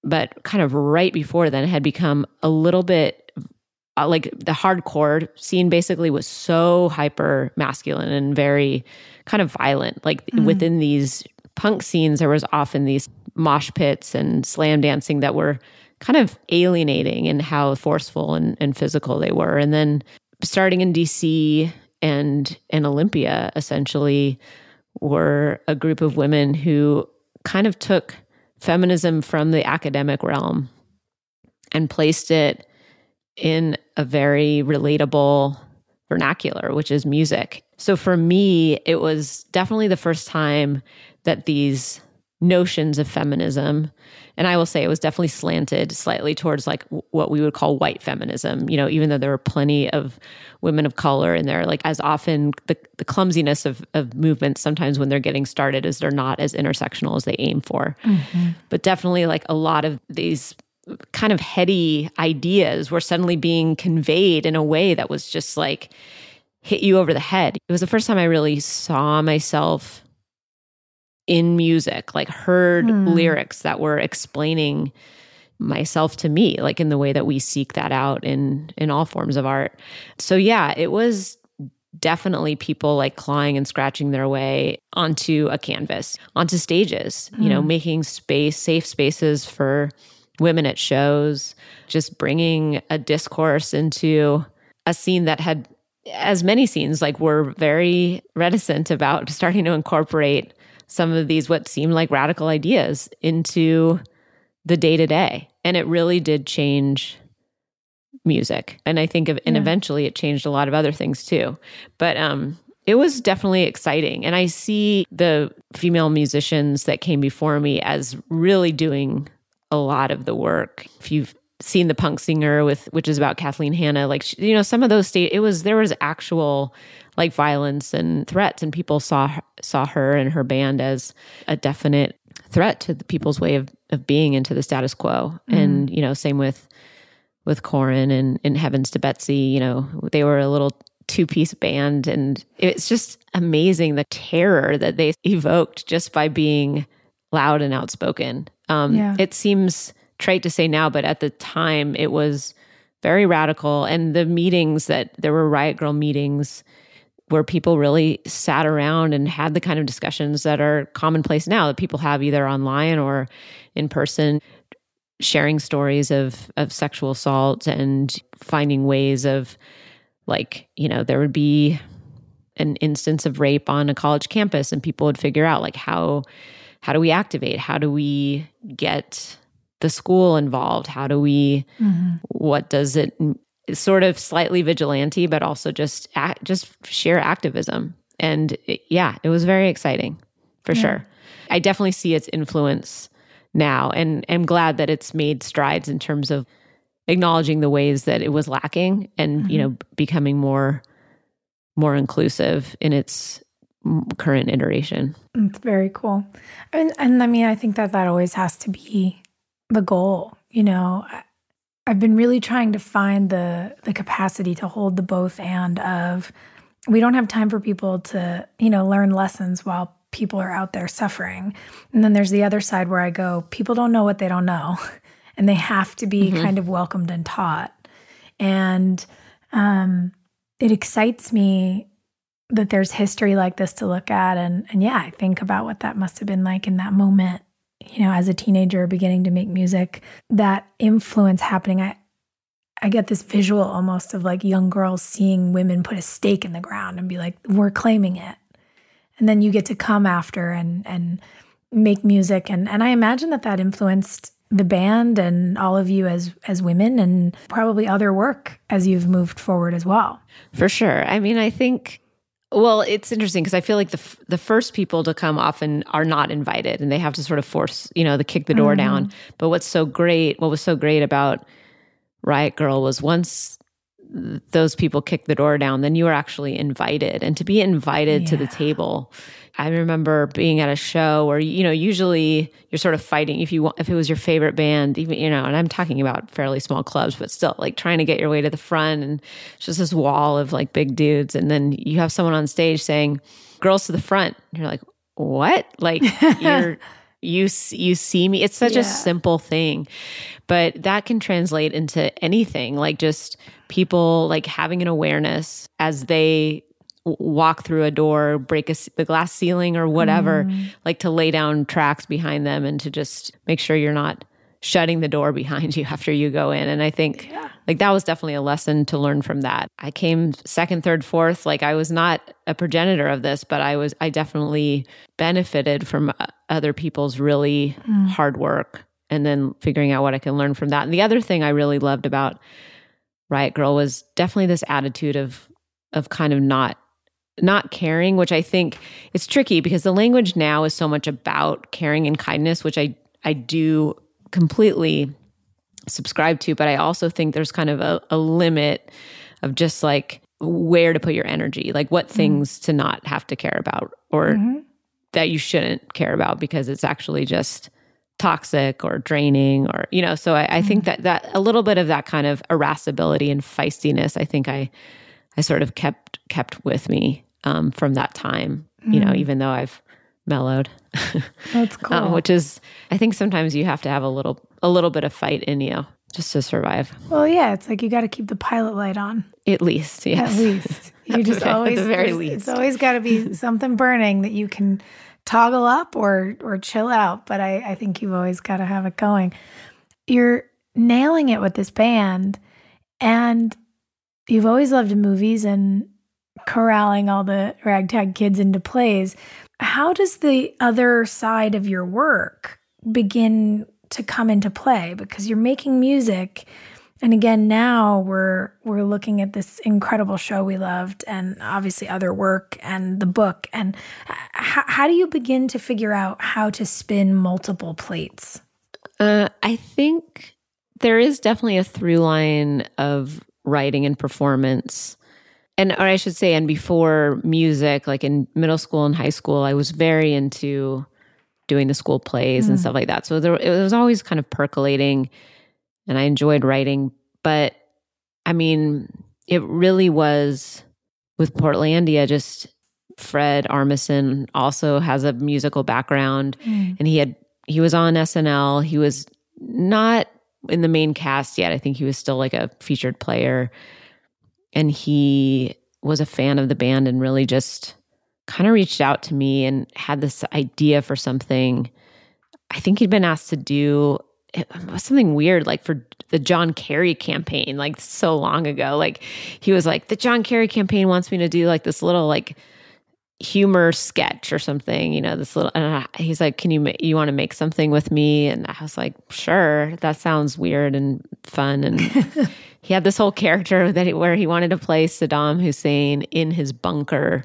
but kind of right before then, had become a little bit uh, like the hardcore scene basically was so hyper masculine and very kind of violent. Like
Mm.
within these punk scenes, there was often these mosh pits and slam dancing that were kind of alienating in how forceful and, and physical they were. And then starting in DC and and Olympia, essentially, were a group of women who kind of took feminism from the academic realm and placed it in a very relatable vernacular, which is music. So for me, it was definitely the first time that these notions of feminism. And I will say it was definitely slanted slightly towards like what we would call white feminism, you know, even though there were plenty of women of color in there. Like as often the, the clumsiness of, of movements sometimes when they're getting started is they're not as intersectional as they aim for. Mm-hmm. But definitely like a lot of these kind of heady ideas were suddenly being conveyed in a way that was just like hit you over the head. It was the first time I really saw myself in music, like heard mm. lyrics that were explaining myself to me, like in the way that we seek that out in in all forms of art. So yeah, it was definitely people like clawing and scratching their way onto a canvas, onto stages, mm. you know, hmm. making space, safe spaces for women at shows, just bringing a discourse into a scene that had as many scenes like were very reticent about *laughs* starting to incorporate some of these what seemed like radical ideas into the day to day. And it really did change music. And I think of, and eventually it changed a lot of other things too. But um it was definitely exciting. And I see the female musicians that came before me as really doing a lot of the work. If you've seen the punk singer with which is about Kathleen Hanna like you know some of those state it was there was actual like violence and threats and people saw saw her and her band as a definite threat to the people's way of of being into the status quo mm. and you know same with with Corin and in Heavens to Betsy you know they were a little two piece band and it's just amazing the terror that they evoked just by being loud and outspoken um yeah. it seems trite to say now, but at the time it was very radical. And the meetings that there were Riot Grrrl meetings where people really sat around and had the kind of discussions that are commonplace now that people have either online or in person sharing stories of of sexual assault and finding ways of like you know there would be an instance of rape on a college campus and people would figure out like how how do we activate how do we get the school involved? How do we, mm-hmm. what does it, sort of slightly vigilante, but also just, act, just sheer activism. And it, yeah, it was very exciting for yeah. sure. I definitely see its influence now and am glad that it's made strides in terms of acknowledging the ways that it was lacking and, mm-hmm. you know, becoming more, more inclusive in its current iteration.
It's very cool. And, and I mean, I think that that always has to be the goal. You know, I've been really trying to find the the capacity to hold the both and of we don't have time for people to, you know, learn lessons while people are out there suffering. And then there's the other side where I go, people don't know what they don't know. *laughs* And they have to be mm-hmm. kind of welcomed and taught. And um, it excites me that there's history like this to look at. And, and yeah, I think about what that must have been like in that moment you know, as a teenager beginning to make music, that influence happening, I I get this visual almost of like young girls seeing women put a stake in the ground and be like, we're claiming it. And then you get to come after and and make music and and I imagine that that influenced the band and all of you as as women and probably other work as you've moved forward as well.
For sure. I mean, I think well, it's interesting because I feel like the f- the first people to come often are not invited, and they have to sort of force, you know, the kick the door mm-hmm. down. But what's so great, what was so great about Riot Grrrl was once those people kick the door down, then you are actually invited, and to be invited yeah. to the table I remember being at a show where you know usually you're sort of fighting if you want if it was your favorite band even you know and I'm talking about fairly small clubs but still like trying to get your way to the front and it's just this wall of like big dudes. And then you have someone on stage saying girls to the front. And you're like what? Like *laughs* you're you you see me it's such yeah. a simple thing but that can translate into anything like just people like having an awareness as they walk through a door, break a, the glass ceiling or whatever, mm. like to lay down tracks behind them and to just make sure you're not shutting the door behind you *laughs* after you go in. And I think yeah. like that was definitely a lesson to learn from that. I came second, third, fourth. Like I was not a progenitor of this, but I was, I definitely benefited from uh, other people's really mm. hard work and then figuring out what I can learn from that. And the other thing I really loved about Riot Grrrl was definitely this attitude of, of kind of not not caring, which I think it's tricky because the language now is so much about caring and kindness, which I I do completely subscribe to, but I also think there's kind of a, a limit of just like where to put your energy, like what things mm-hmm. to not have to care about or mm-hmm. that you shouldn't care about because it's actually just toxic or draining or you know so I, I, think mm-hmm. that that a little bit of that kind of irascibility and feistiness i think i i sort of kept kept with me um, from that time you know mm. even though i've mellowed.
That's cool *laughs*
um, which is i think sometimes you have to have a little a little bit of fight in you just to survive.
Well yeah it's like you got to keep the pilot light on.
At least yes.
At least. *laughs* You just always at the very least it's always got to be *laughs* something burning that you can toggle up or or chill out, but I, I think you've always got to have it going. You're nailing it with this band, and you've always loved movies and corralling all the ragtag kids into plays. How does the other side of your work begin to come into play? Because you're making music and again, now we're we're looking at this incredible show we loved, and obviously other work and the book. And h- how do you begin to figure out how to spin multiple plates?
Uh, I think there is definitely a through line of writing and performance. And or I should say, and before music, like in middle school and high school, I was very into doing the school plays mm. and stuff like that. So there, it was always kind of percolating and I enjoyed writing. But I mean, it really was with Portlandia, just Fred Armisen also has a musical background mm. and he had he was on SNL. He was not in the main cast yet. I think he was still like a featured player. And he was a fan of the band and really just kind of reached out to me and had this idea for something. I think he'd been asked to do it was something weird like for the John Kerry campaign like so long ago like he was like the John Kerry campaign wants me to do like this little like humor sketch or something you know this little uh, he's like can you you want to make something with me and I was like sure that sounds weird and fun and *laughs* he had this whole character that he, where he wanted to play Saddam Hussein in his bunker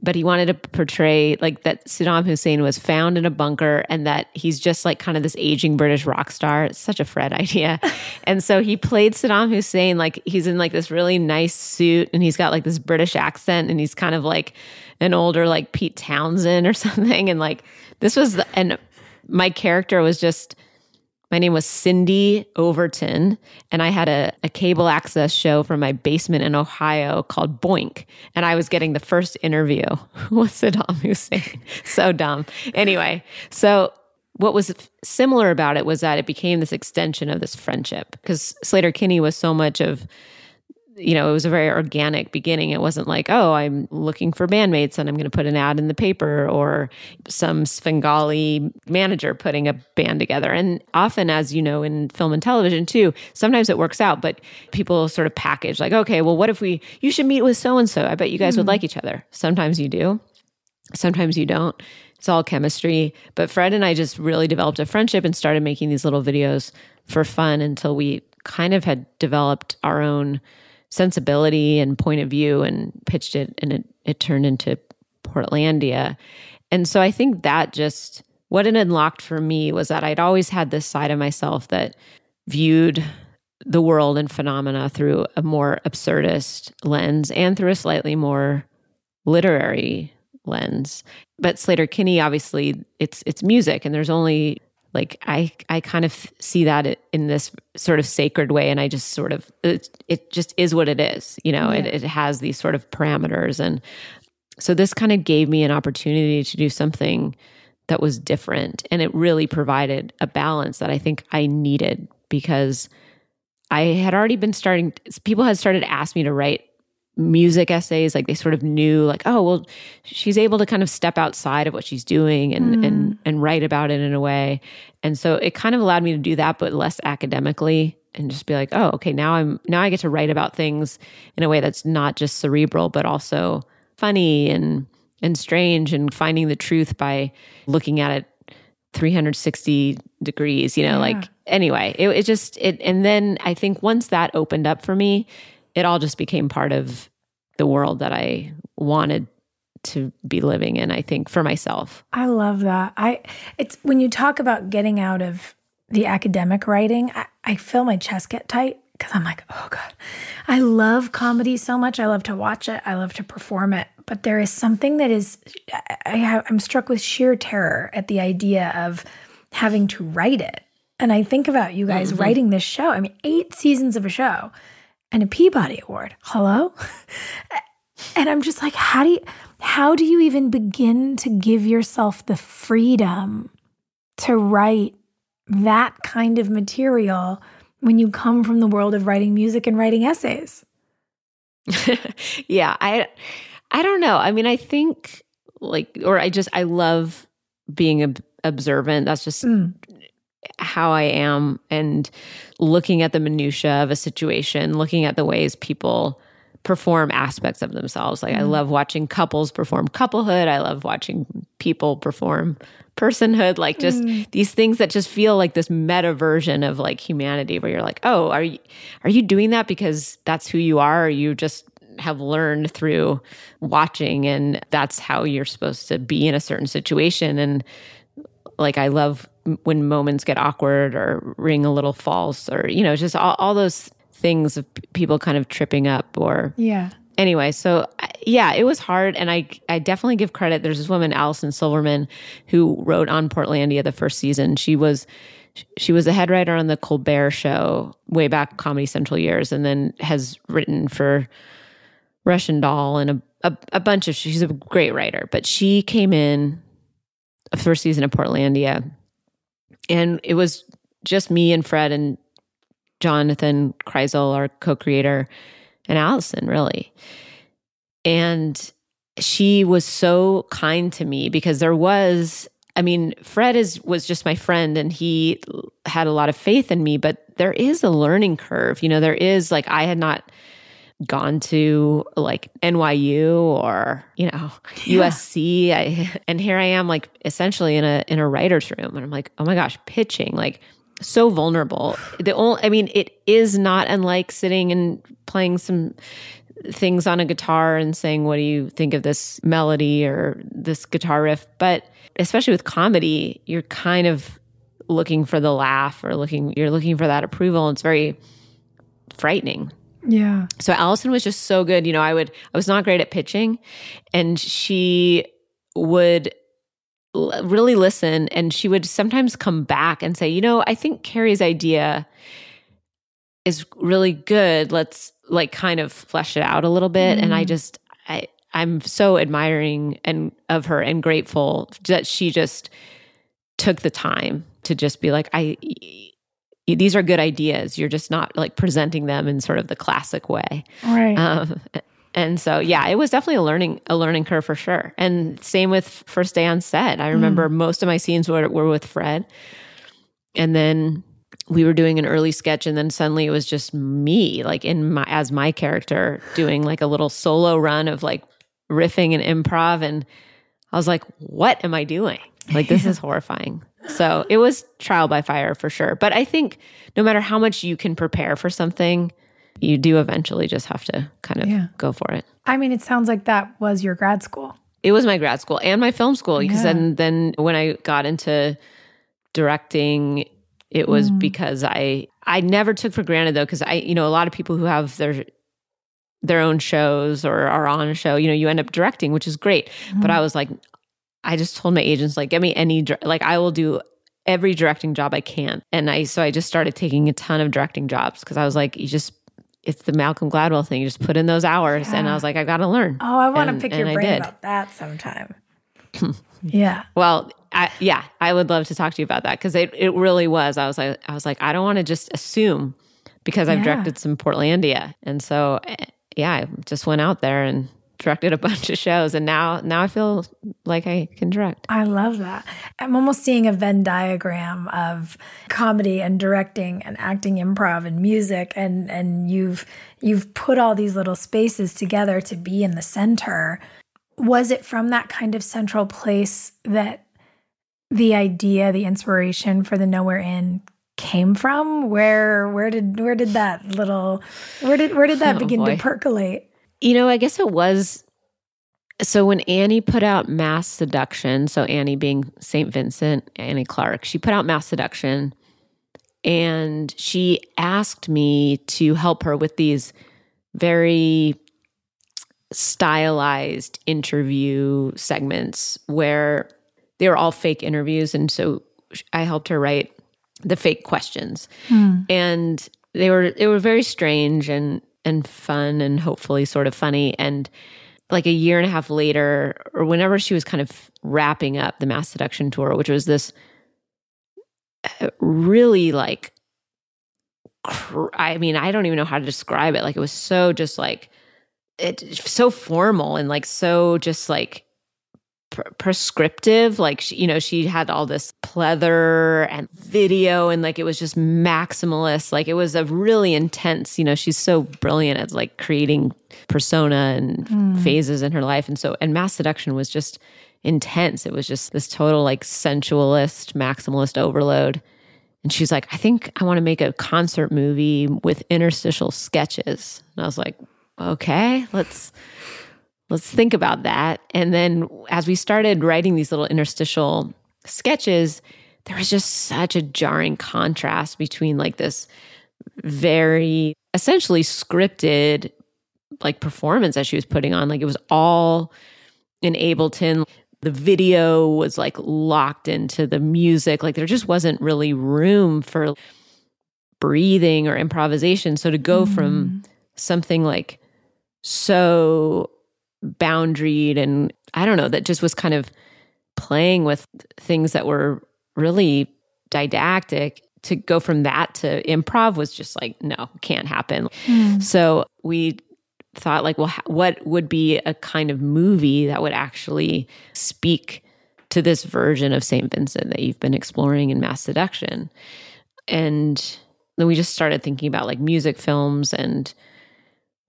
but he wanted to portray like that Saddam Hussein was found in a bunker and that he's just like kind of this aging British rock star. It's such a Fred idea. *laughs* and so he played Saddam Hussein like he's in like this really nice suit and he's got like this British accent and he's kind of like an older like Pete Townshend or *laughs* something. And like this was the, and my character was just my name was Cindy Overton, and I had a, a, cable access show from my basement in Ohio called Boink. And I was getting the first interview *laughs* with Saddam Hussein. *laughs* so dumb. Anyway, so what was similar about it was that it became this extension of this friendship because Sleater-Kinney was so much of you know, it was a very organic beginning. It wasn't like, oh, I'm looking for bandmates and I'm going to put an ad in the paper or some Svengali manager putting a band together. And often, as you know, in film and television too, sometimes it works out, but people sort of package like, okay, well, what if we, you should meet with so and so. I bet you guys mm-hmm. would like each other. Sometimes you do, sometimes you don't. It's all chemistry. But Fred and I just really developed a friendship and started making these little videos for fun until we kind of had developed our own sensibility and point of view and pitched it and it, it turned into Portlandia. And so I think that just what it unlocked for me was that I'd always had this side of myself that viewed the world and phenomena through a more absurdist lens and through a slightly more literary lens. But Sleater-Kinney, obviously it's it's music and there's only like i i kind of see that in this sort of sacred way and i just sort of it, it just is what it is you know yeah. it, it has these sort of parameters and so this kind of gave me an opportunity to do something that was different and it really provided a balance that i think i needed because i had already been starting people had started to ask me to write music essays like they sort of knew like oh well she's able to kind of step outside of what she's doing and mm. and and write about it in a way and so it kind of allowed me to do that but less academically and just be like oh okay now i'm now i get to write about things in a way that's not just cerebral but also funny and and strange and finding the truth by looking at it 360 degrees you know yeah. like anyway it, it just it and then i think once that opened up for me it all just became part of the world that I wanted to be living in, I think, for myself.
I love that. I it's when you talk about getting out of the academic writing, I, I feel my chest get tight because I'm like, oh God. I love comedy so much. I love to watch it. I love to perform it. But there is something that is I have I'm struck with sheer terror at the idea of having to write it. And I think about you guys
Mm-hmm.
writing this show. I mean, eight seasons of a show and a Peabody Award. Hello? *laughs* and I'm just like, how do you how do you even begin to give yourself the freedom to write that kind of material when you come from the world of writing music and writing essays? *laughs*
yeah, I I don't know. I mean, I think like or I just I love being ob- observant. That's just mm. How I am and looking at the minutia of a situation, looking at the ways people perform aspects of themselves. Like I
Mm.
love watching couples perform couplehood. I love watching people perform personhood, like just
Mm.
these things that just feel like this meta version of like humanity where you're like, "Oh, are you are you doing that because that's who you are or you just have learned through watching and that's how you're supposed to be in a certain situation and like I love when moments get awkward or ring a little false or you know just all, all those things of people kind of tripping up or
Yeah.
anyway so yeah it was hard and i i definitely give credit. There's this woman allison silverman who wrote on portlandia the first season. She was she was a head writer on the colbert show way back comedy central years and then has written for russian doll and a, a, a bunch of she's a great writer. But she came in a first season of portlandia and it was just me and fred and jonathan Krisel our co-creator and allison really and she was so kind to me because there was I mean, Fred is was just my friend and he had a lot of faith in me, but there is a learning curve. You know, there is like I had not gone to like NYU or, you know, *laughs*
Yeah.
USC. I, and here I am like essentially in a in a writer's room and I'm like, "Oh my gosh, pitching." Like so vulnerable. The only I mean, it is not unlike sitting and playing some things on a guitar and saying, What do you think of this melody or this guitar riff? But especially with comedy, you're kind of looking for the laugh or looking, you're looking for that approval. It's very frightening.
Yeah.
So Allison was just so good. You know, I would, I was not great at pitching and she would l- really listen and she would sometimes come back and say, you know, I think Carrie's idea is really good. Let's like kind of flesh it out a little bit. And I
Mm.
just, I, I'm so admiring and of her and grateful that she just took the time to just be like, I, these are good ideas. You're just not like presenting them in sort of the classic way.
Right.
Um, and so, yeah, it was definitely a learning a learning curve for sure. And same with first day on set. I remember most of my scenes were were with Fred, and then we were doing an early sketch, and then suddenly it was just me, like in my as my character, doing like a little solo run of like riffing and improv, and I was like, "What am I doing? Like this is *laughs* horrifying." So it was trial by fire for sure. But I think no matter how much you can prepare for something, you do eventually just have to kind of
Yeah.
go for it.
I mean, it sounds like that was your grad school.
It was my grad school and my film school because
Yeah.
then then when I got into directing, it was
Mm.
because I I never took for granted though because I you know a lot of people who have their their own shows or are on a show, you know, you end up directing, which is great. But
Mhm.
I was like, I just told my agents like, get me any like I will do every directing job I can, and I so I just started taking a ton of directing jobs because I was like, you just it's the Malcolm Gladwell thing. You just put in those hours, and I was like, I got to learn.
Oh, I want to pick your brain about that sometime. *laughs* yeah.
Well, I, yeah, I would love to talk to you about that because it, it really was. I was like, I was like, I don't want to just assume because I've
Yeah.
directed some Portlandia, and so eh, yeah, I just went out there and directed a bunch of shows, and now now I feel like I can direct.
I love that. I'm almost seeing a Venn diagram of comedy and directing and acting improv and music and and you've you've put all these little spaces together to be in the center. Was it from that kind of central place that the idea, the inspiration for the Nowhere Inn came from? Where where did where did that little where did where did that *laughs*
Oh,
begin
boy.
to percolate?
You know, I guess it was So when Annie put out Mass Seduction, so Annie being St. Vincent, Annie Clark, she put out Mass Seduction and she asked me to help her with these very stylized interview segments where they were all fake interviews. And so I helped her write the fake questions.
Hmm.
And they were they were very strange and and fun and hopefully sort of funny. And like a year and a half later, or whenever she was kind of wrapping up the mass seduction tour, which was this uh, really like cr- I mean, I don't even know how to describe it. Like it was so just like it so formal and like so just like pr- prescriptive like she, you know she had all this pleather and video and like it was just maximalist. Like it was a really intense you know she's so brilliant at like creating persona and
Mm.
phases in her life. And so and mass seduction was just intense. It was just this total like sensualist maximalist overload. And she's like i think i want to make a concert movie with interstitial sketches. And i was like okay let's let's think about that. And then as we started writing these little interstitial sketches there was just such a jarring contrast between like this very essentially scripted like performance that she was putting on. Like it was all in ableton. The video was like locked into the music. Like there just wasn't really room for breathing or improvisation. So to go from mm. something like so boundaried and I don't know, that just was kind of playing with things that were really didactic to go from that to improv was just like, no, can't happen.
Mm.
So we thought like, well, what would be a kind of movie that would actually speak to this version of St. Vincent that you've been exploring in Masseduction? And then we just started thinking about like music films and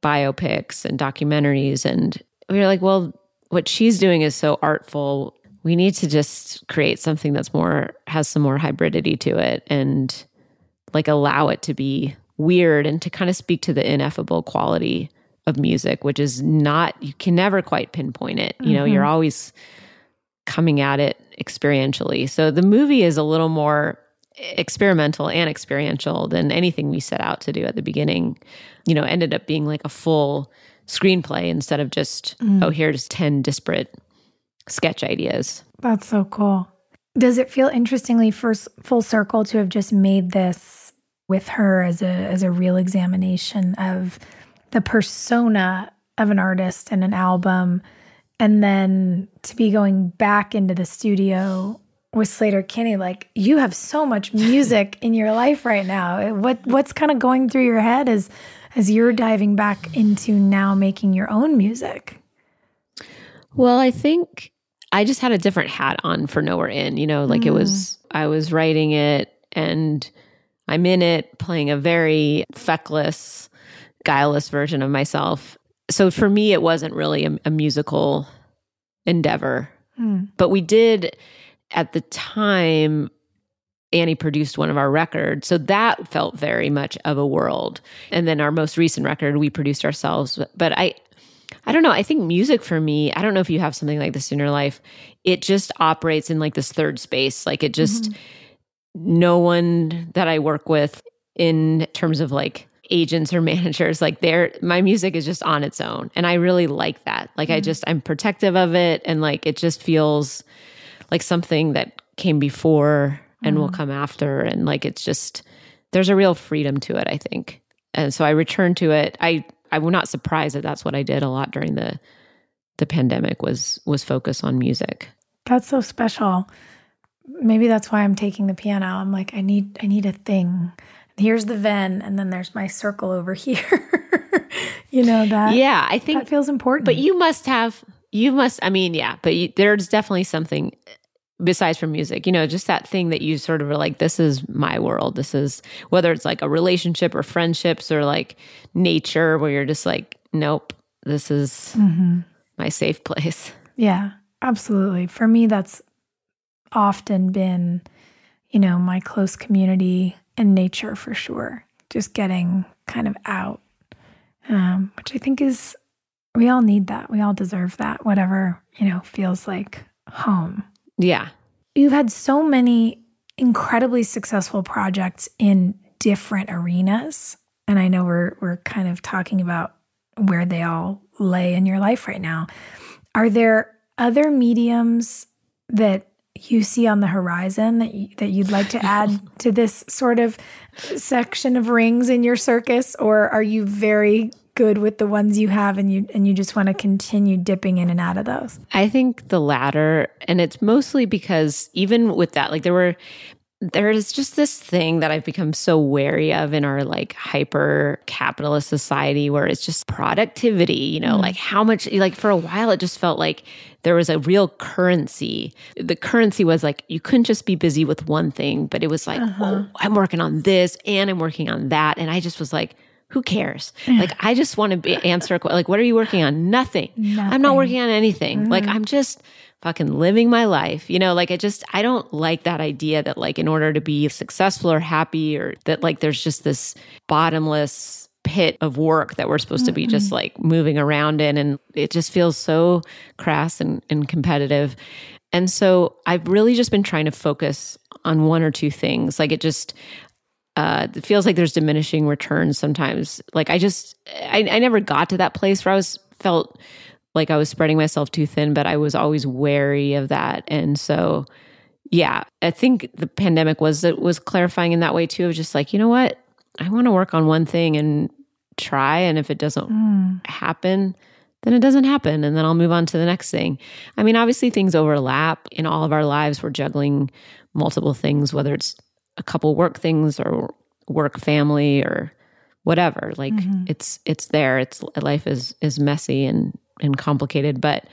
biopics and documentaries. And we were like, well, what she's doing is so artful. We need to just create something that's more, has some more hybridity to it and like allow it to be weird and to kind of speak to the ineffable quality of music, which is not, you can never quite pinpoint it. You know, you're mm-hmm. always coming at it experientially. So the movie is a little more experimental and experiential than anything we set out to do at the beginning. You know, ended up being like a full screenplay instead of just,
Mm.
oh, here's 10 disparate sketch ideas.
That's so cool. Does it feel interestingly first full circle to have just made this with her as a as a real examination of the persona of an artist and an album and then to be going back into the studio with Sleater-Kinney like you have so much music in your life right now. What what's kind of going through your head as as you're diving back into now making your own music?
Well, I think I just had a different hat on for Nowhere Inn. You know, like it was, I was writing it and I'm in it playing a very feckless, guileless version of myself. So for me, it wasn't really a, a musical endeavor.
Hmm.
But we did at the time, Annie produced one of our records. So that felt very much of a world. And then our most recent record, we produced ourselves. But I, I don't know. I think music for me, I don't know if you have something like this in your life. It just operates in like this third space. Like it just, mm-hmm. no one that I work with in terms of like agents or *laughs* managers, like they're, my music is just on its own. And I really like that. Like I mm-hmm. just, I'm protective of it. And like it just feels like something that came before and will
Mhm.
come after. And like it's just, there's a real freedom to it, I think. And so I returned to it. I, I'm not surprised that that's what I did a lot during the the pandemic was was focus on music.
That's so special. Maybe that's why I'm taking the piano. I'm like, I need I need a thing. Here's the Venn, and then there's my circle over *laughs* here. you know that.
yeah, I think
that feels important.
But you must have you must I mean, yeah, but you, there's definitely something besides from music. You know, just that thing that you sort of are like this is my world. This is whether it's like a relationship or friendships or like nature where you're just like nope, this is
Mhm.
my safe place.
Yeah, absolutely. For me, that's often been, you know, my close community and nature for sure. Just getting kind of out, um, which I think is We all need that. We all deserve that, whatever, you know, feels like home.
Yeah.
You've had so many incredibly successful projects in different arenas. And I know we're we're kind of talking about where they all lay in your life right now. Are there other mediums that you see on the horizon that you, that you'd like to *laughs* add to this sort of section of rings in your circus or are you very good with the ones you have and you and you just want to continue dipping in and out of those?
I think the latter and it's mostly because even with that like there were there is just this thing that I've become so wary of in our like hyper capitalist society where it's just productivity, you know, mm. like how much, like for a while, it just felt like there was a real currency. The currency was like you couldn't just be busy with one thing, but it was like, uh-huh. oh, I'm working on this and I'm working on that. And I just was like, who cares? Like, I just want to be answer a question. like, what are you working on? Nothing. Nothing. I'm not working on anything. Mm-hmm. Like, I'm just fucking living my life. You know, like I just, I don't like that idea that like in order to be successful or happy or that like there's just this bottomless pit of work that we're supposed to be just like moving around in. And it just feels so crass and, and competitive. And so I've really just been trying to focus on one or two things. Like it just, uh, it feels like there's diminishing returns sometimes. Like I just, I, I never got to that place where I was felt like I was spreading myself too thin, but I was always wary of that. And so, yeah, I think the pandemic was it was clarifying in that way too of just like, you know what? I want to work on one thing and try and if it doesn't mm. happen, then it doesn't happen and then I'll move on to the next thing. I mean, obviously things overlap in all of our lives. We're juggling multiple things whether it's a couple work things or work family or whatever. Like mm-hmm. it's it's there. It's life is is messy and and complicated, but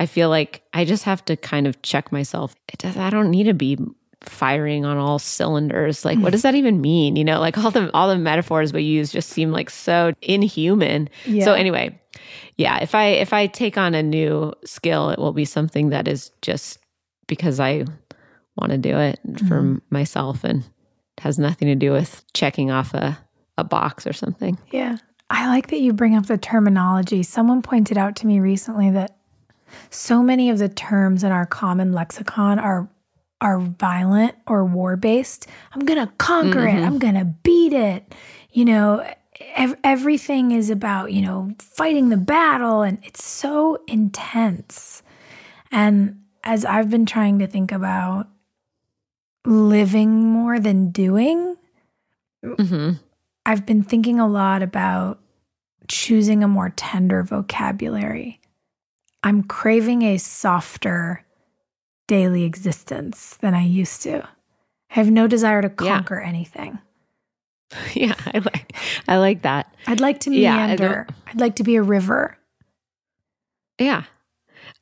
I feel like I just have to kind of check myself. it Does, I don't need to be firing on all cylinders. Like, what does that even mean? You know, like all the all the metaphors we use just seem like so inhuman. Yeah. So anyway, yeah, if I if I take on a new skill, it will be something that is just because I want to do it mm-hmm. for myself and has nothing to do with checking off a a box or something.
Yeah. I like that you bring up the terminology. Someone pointed out to me recently that so many of the terms in our common lexicon are are violent or war based. I'm going to conquer mm-hmm. it. I'm going to beat it. You know, ev- everything is about, you know, fighting the battle and it's so intense. And as I've been trying to think about living more than doing, mm-hmm. I've been thinking a lot about choosing a more tender vocabulary. I'm craving a softer daily existence than I used to. I have no desire to conquer yeah. anything. *laughs*
Yeah, I like I like that.
I'd like to meander. Yeah, I'd like to be a river.
Yeah.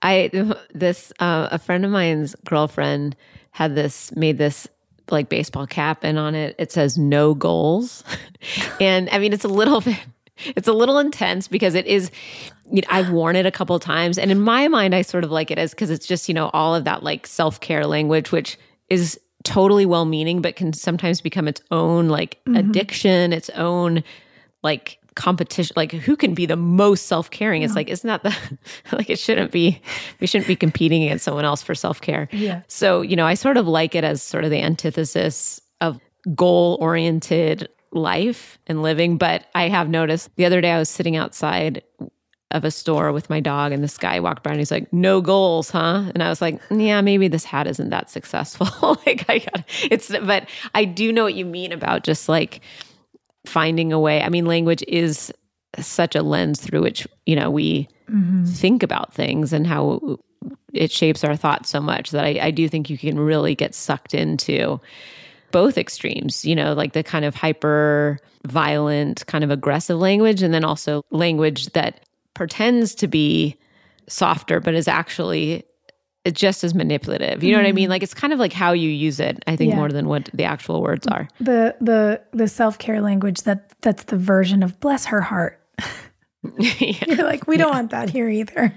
I *laughs* this uh, a friend of mine's girlfriend had this made this like baseball cap and on it it says no goals. *laughs* and I mean it's a little bit it's a little intense because it is you know, I've worn it a couple times and in my mind I sort of like it as cuz it's just, you know, all of that like self-care language which is totally well-meaning but can sometimes become its own like mm-hmm. addiction, its own like competition like who can be the most self-caring? It's like isn't that the *laughs* like it shouldn't be we shouldn't be competing against someone else for self-care.
Yeah.
So you know i sort of like it as sort of the antithesis of goal oriented life and living but i have noticed the other day i was sitting outside of a store with my dog and this guy walked by and he's like no goals huh? And i was like yeah maybe this hat isn't that successful. *laughs* Like i got it's but i do know what you mean about just like finding a way. I mean, language is such a lens through which, you know, we mm-hmm. think about things and how it shapes our thoughts so much that I, I do think you can really get sucked into both extremes, you know, like the kind of hyper violent, kind of aggressive language, and then also language that pretends to be softer, but is actually just as manipulative. You know mm. what I mean? Mm-hmm. Like it's kind of like how you use it, I think, yeah. more than what the actual words are.
The the the self-care language that that's the version of bless her heart. yeah. *laughs* *laughs* You're like, we don't yeah. want that here either.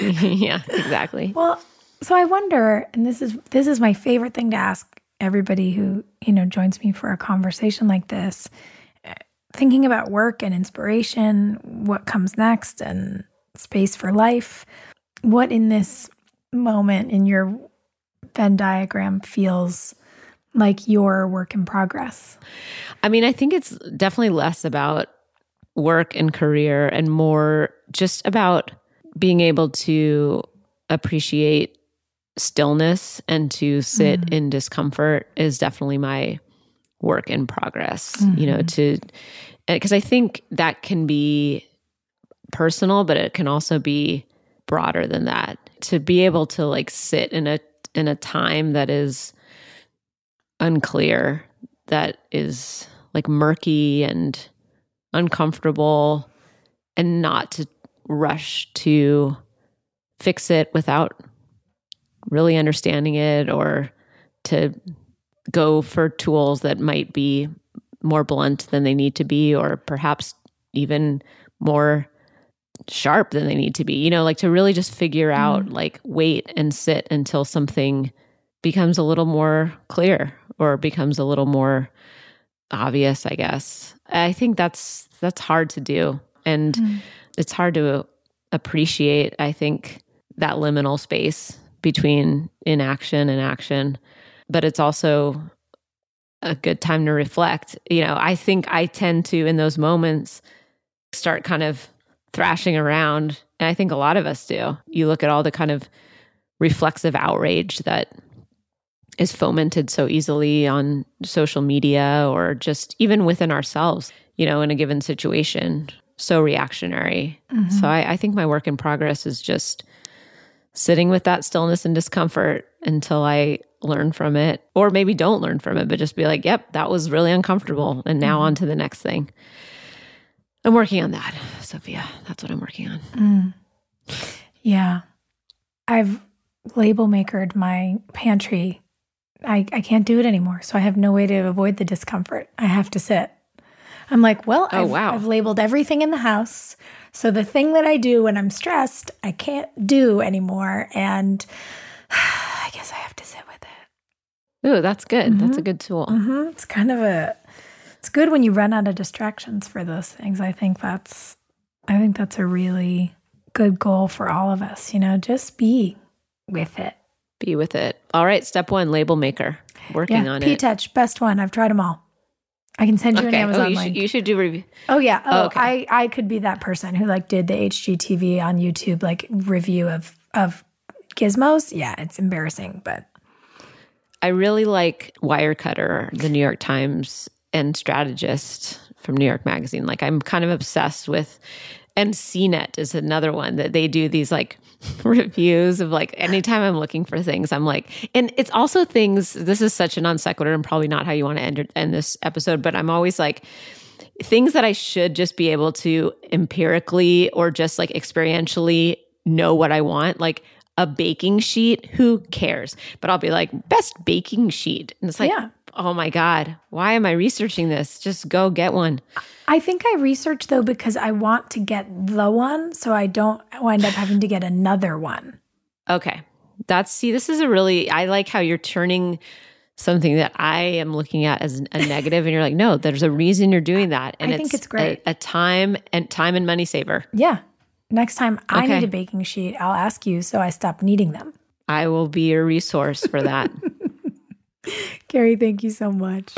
*laughs*
yeah, exactly.
Well, so I wonder, and this is this is my favorite thing to ask everybody who, you know, joins me for a conversation like this, thinking about work and inspiration, what comes next and space for life. What in this moment in your Venn diagram feels like your work in progress?
I mean, I think it's definitely less about work and career and more just about being able to appreciate stillness and to sit mm. in discomfort is definitely my work in progress, mm-hmm. you know, mm-hmm. to because I think that can be personal, but it can also be broader than that. To be able to like sit in a in a time that is unclear, that is like murky and uncomfortable and not to rush to fix it without really understanding it or to go for tools that might be more blunt than they need to be or perhaps even more sharp than they need to be you know like to really just figure out mm. like wait and sit until something becomes a little more clear or becomes a little more obvious i guess i think that's that's hard to do and mm. it's hard to appreciate i think that liminal space between inaction and action but it's also a good time to reflect you know i think i tend to in those moments start kind of thrashing around and i think a lot of us do you look at all the kind of reflexive outrage that is fomented so easily on social media or just even within ourselves, you know, in a given situation, so reactionary. Mm-hmm. So I, I think my work in progress is just sitting with that stillness and discomfort until I learn from it, or maybe don't learn from it, but just be like, yep, that was really uncomfortable. And now mm-hmm. on to the next thing. I'm working on that, Sophia. That's what I'm working on.
Mm. Yeah. I've label makered my pantry I, I can't do it anymore. So I have no way to avoid the discomfort. I have to sit. I'm like, well, oh, I've, wow. I've labeled everything in the house. So the thing that I do when I'm stressed, I can't do anymore. And *sighs* I guess I have to sit with it.
Ooh, that's good. Mm-hmm. That's a good tool.
Mm-hmm. It's kind of a, it's good when you run out of distractions for those things. I think that's, I think that's a really good goal for all of us. You know, just be with it
be with it. All right, step one, label maker. Working
yeah,
on
P-Touch,
it.
P-Touch, best one. I've tried them all. I can send you
okay.
an Amazon
oh, you
link.
Should, you should do review.
Oh yeah. Oh, oh, okay. I I could be that person who like did the HGTV on YouTube like review of of gizmos. Yeah, it's embarrassing, but
I really like Wirecutter, the New York Times and strategist from New York Magazine. Like I'm kind of obsessed with and CNET is another one that they do these like *laughs* reviews of like anytime I'm looking for things, I'm like, and it's also things. This is such a non sequitur and probably not how you want to end, end this episode, but I'm always like, things that I should just be able to empirically or just like experientially know what I want. Like a baking sheet, who cares? But I'll be like, best baking sheet. And it's like, yeah. Oh my God, why am I researching this? Just go get one.
I think I research though because I want to get the one so I don't wind up having to get another one.
Okay. That's see, this is a really I like how you're turning something that I am looking at as a negative and you're like, no, there's a reason you're doing that. And
I think it's great.
A, a time and time and money saver.
Yeah. Next time I okay. need a baking sheet, I'll ask you so I stop needing them.
I will be your resource for that. *laughs*
Carrie, thank you so much.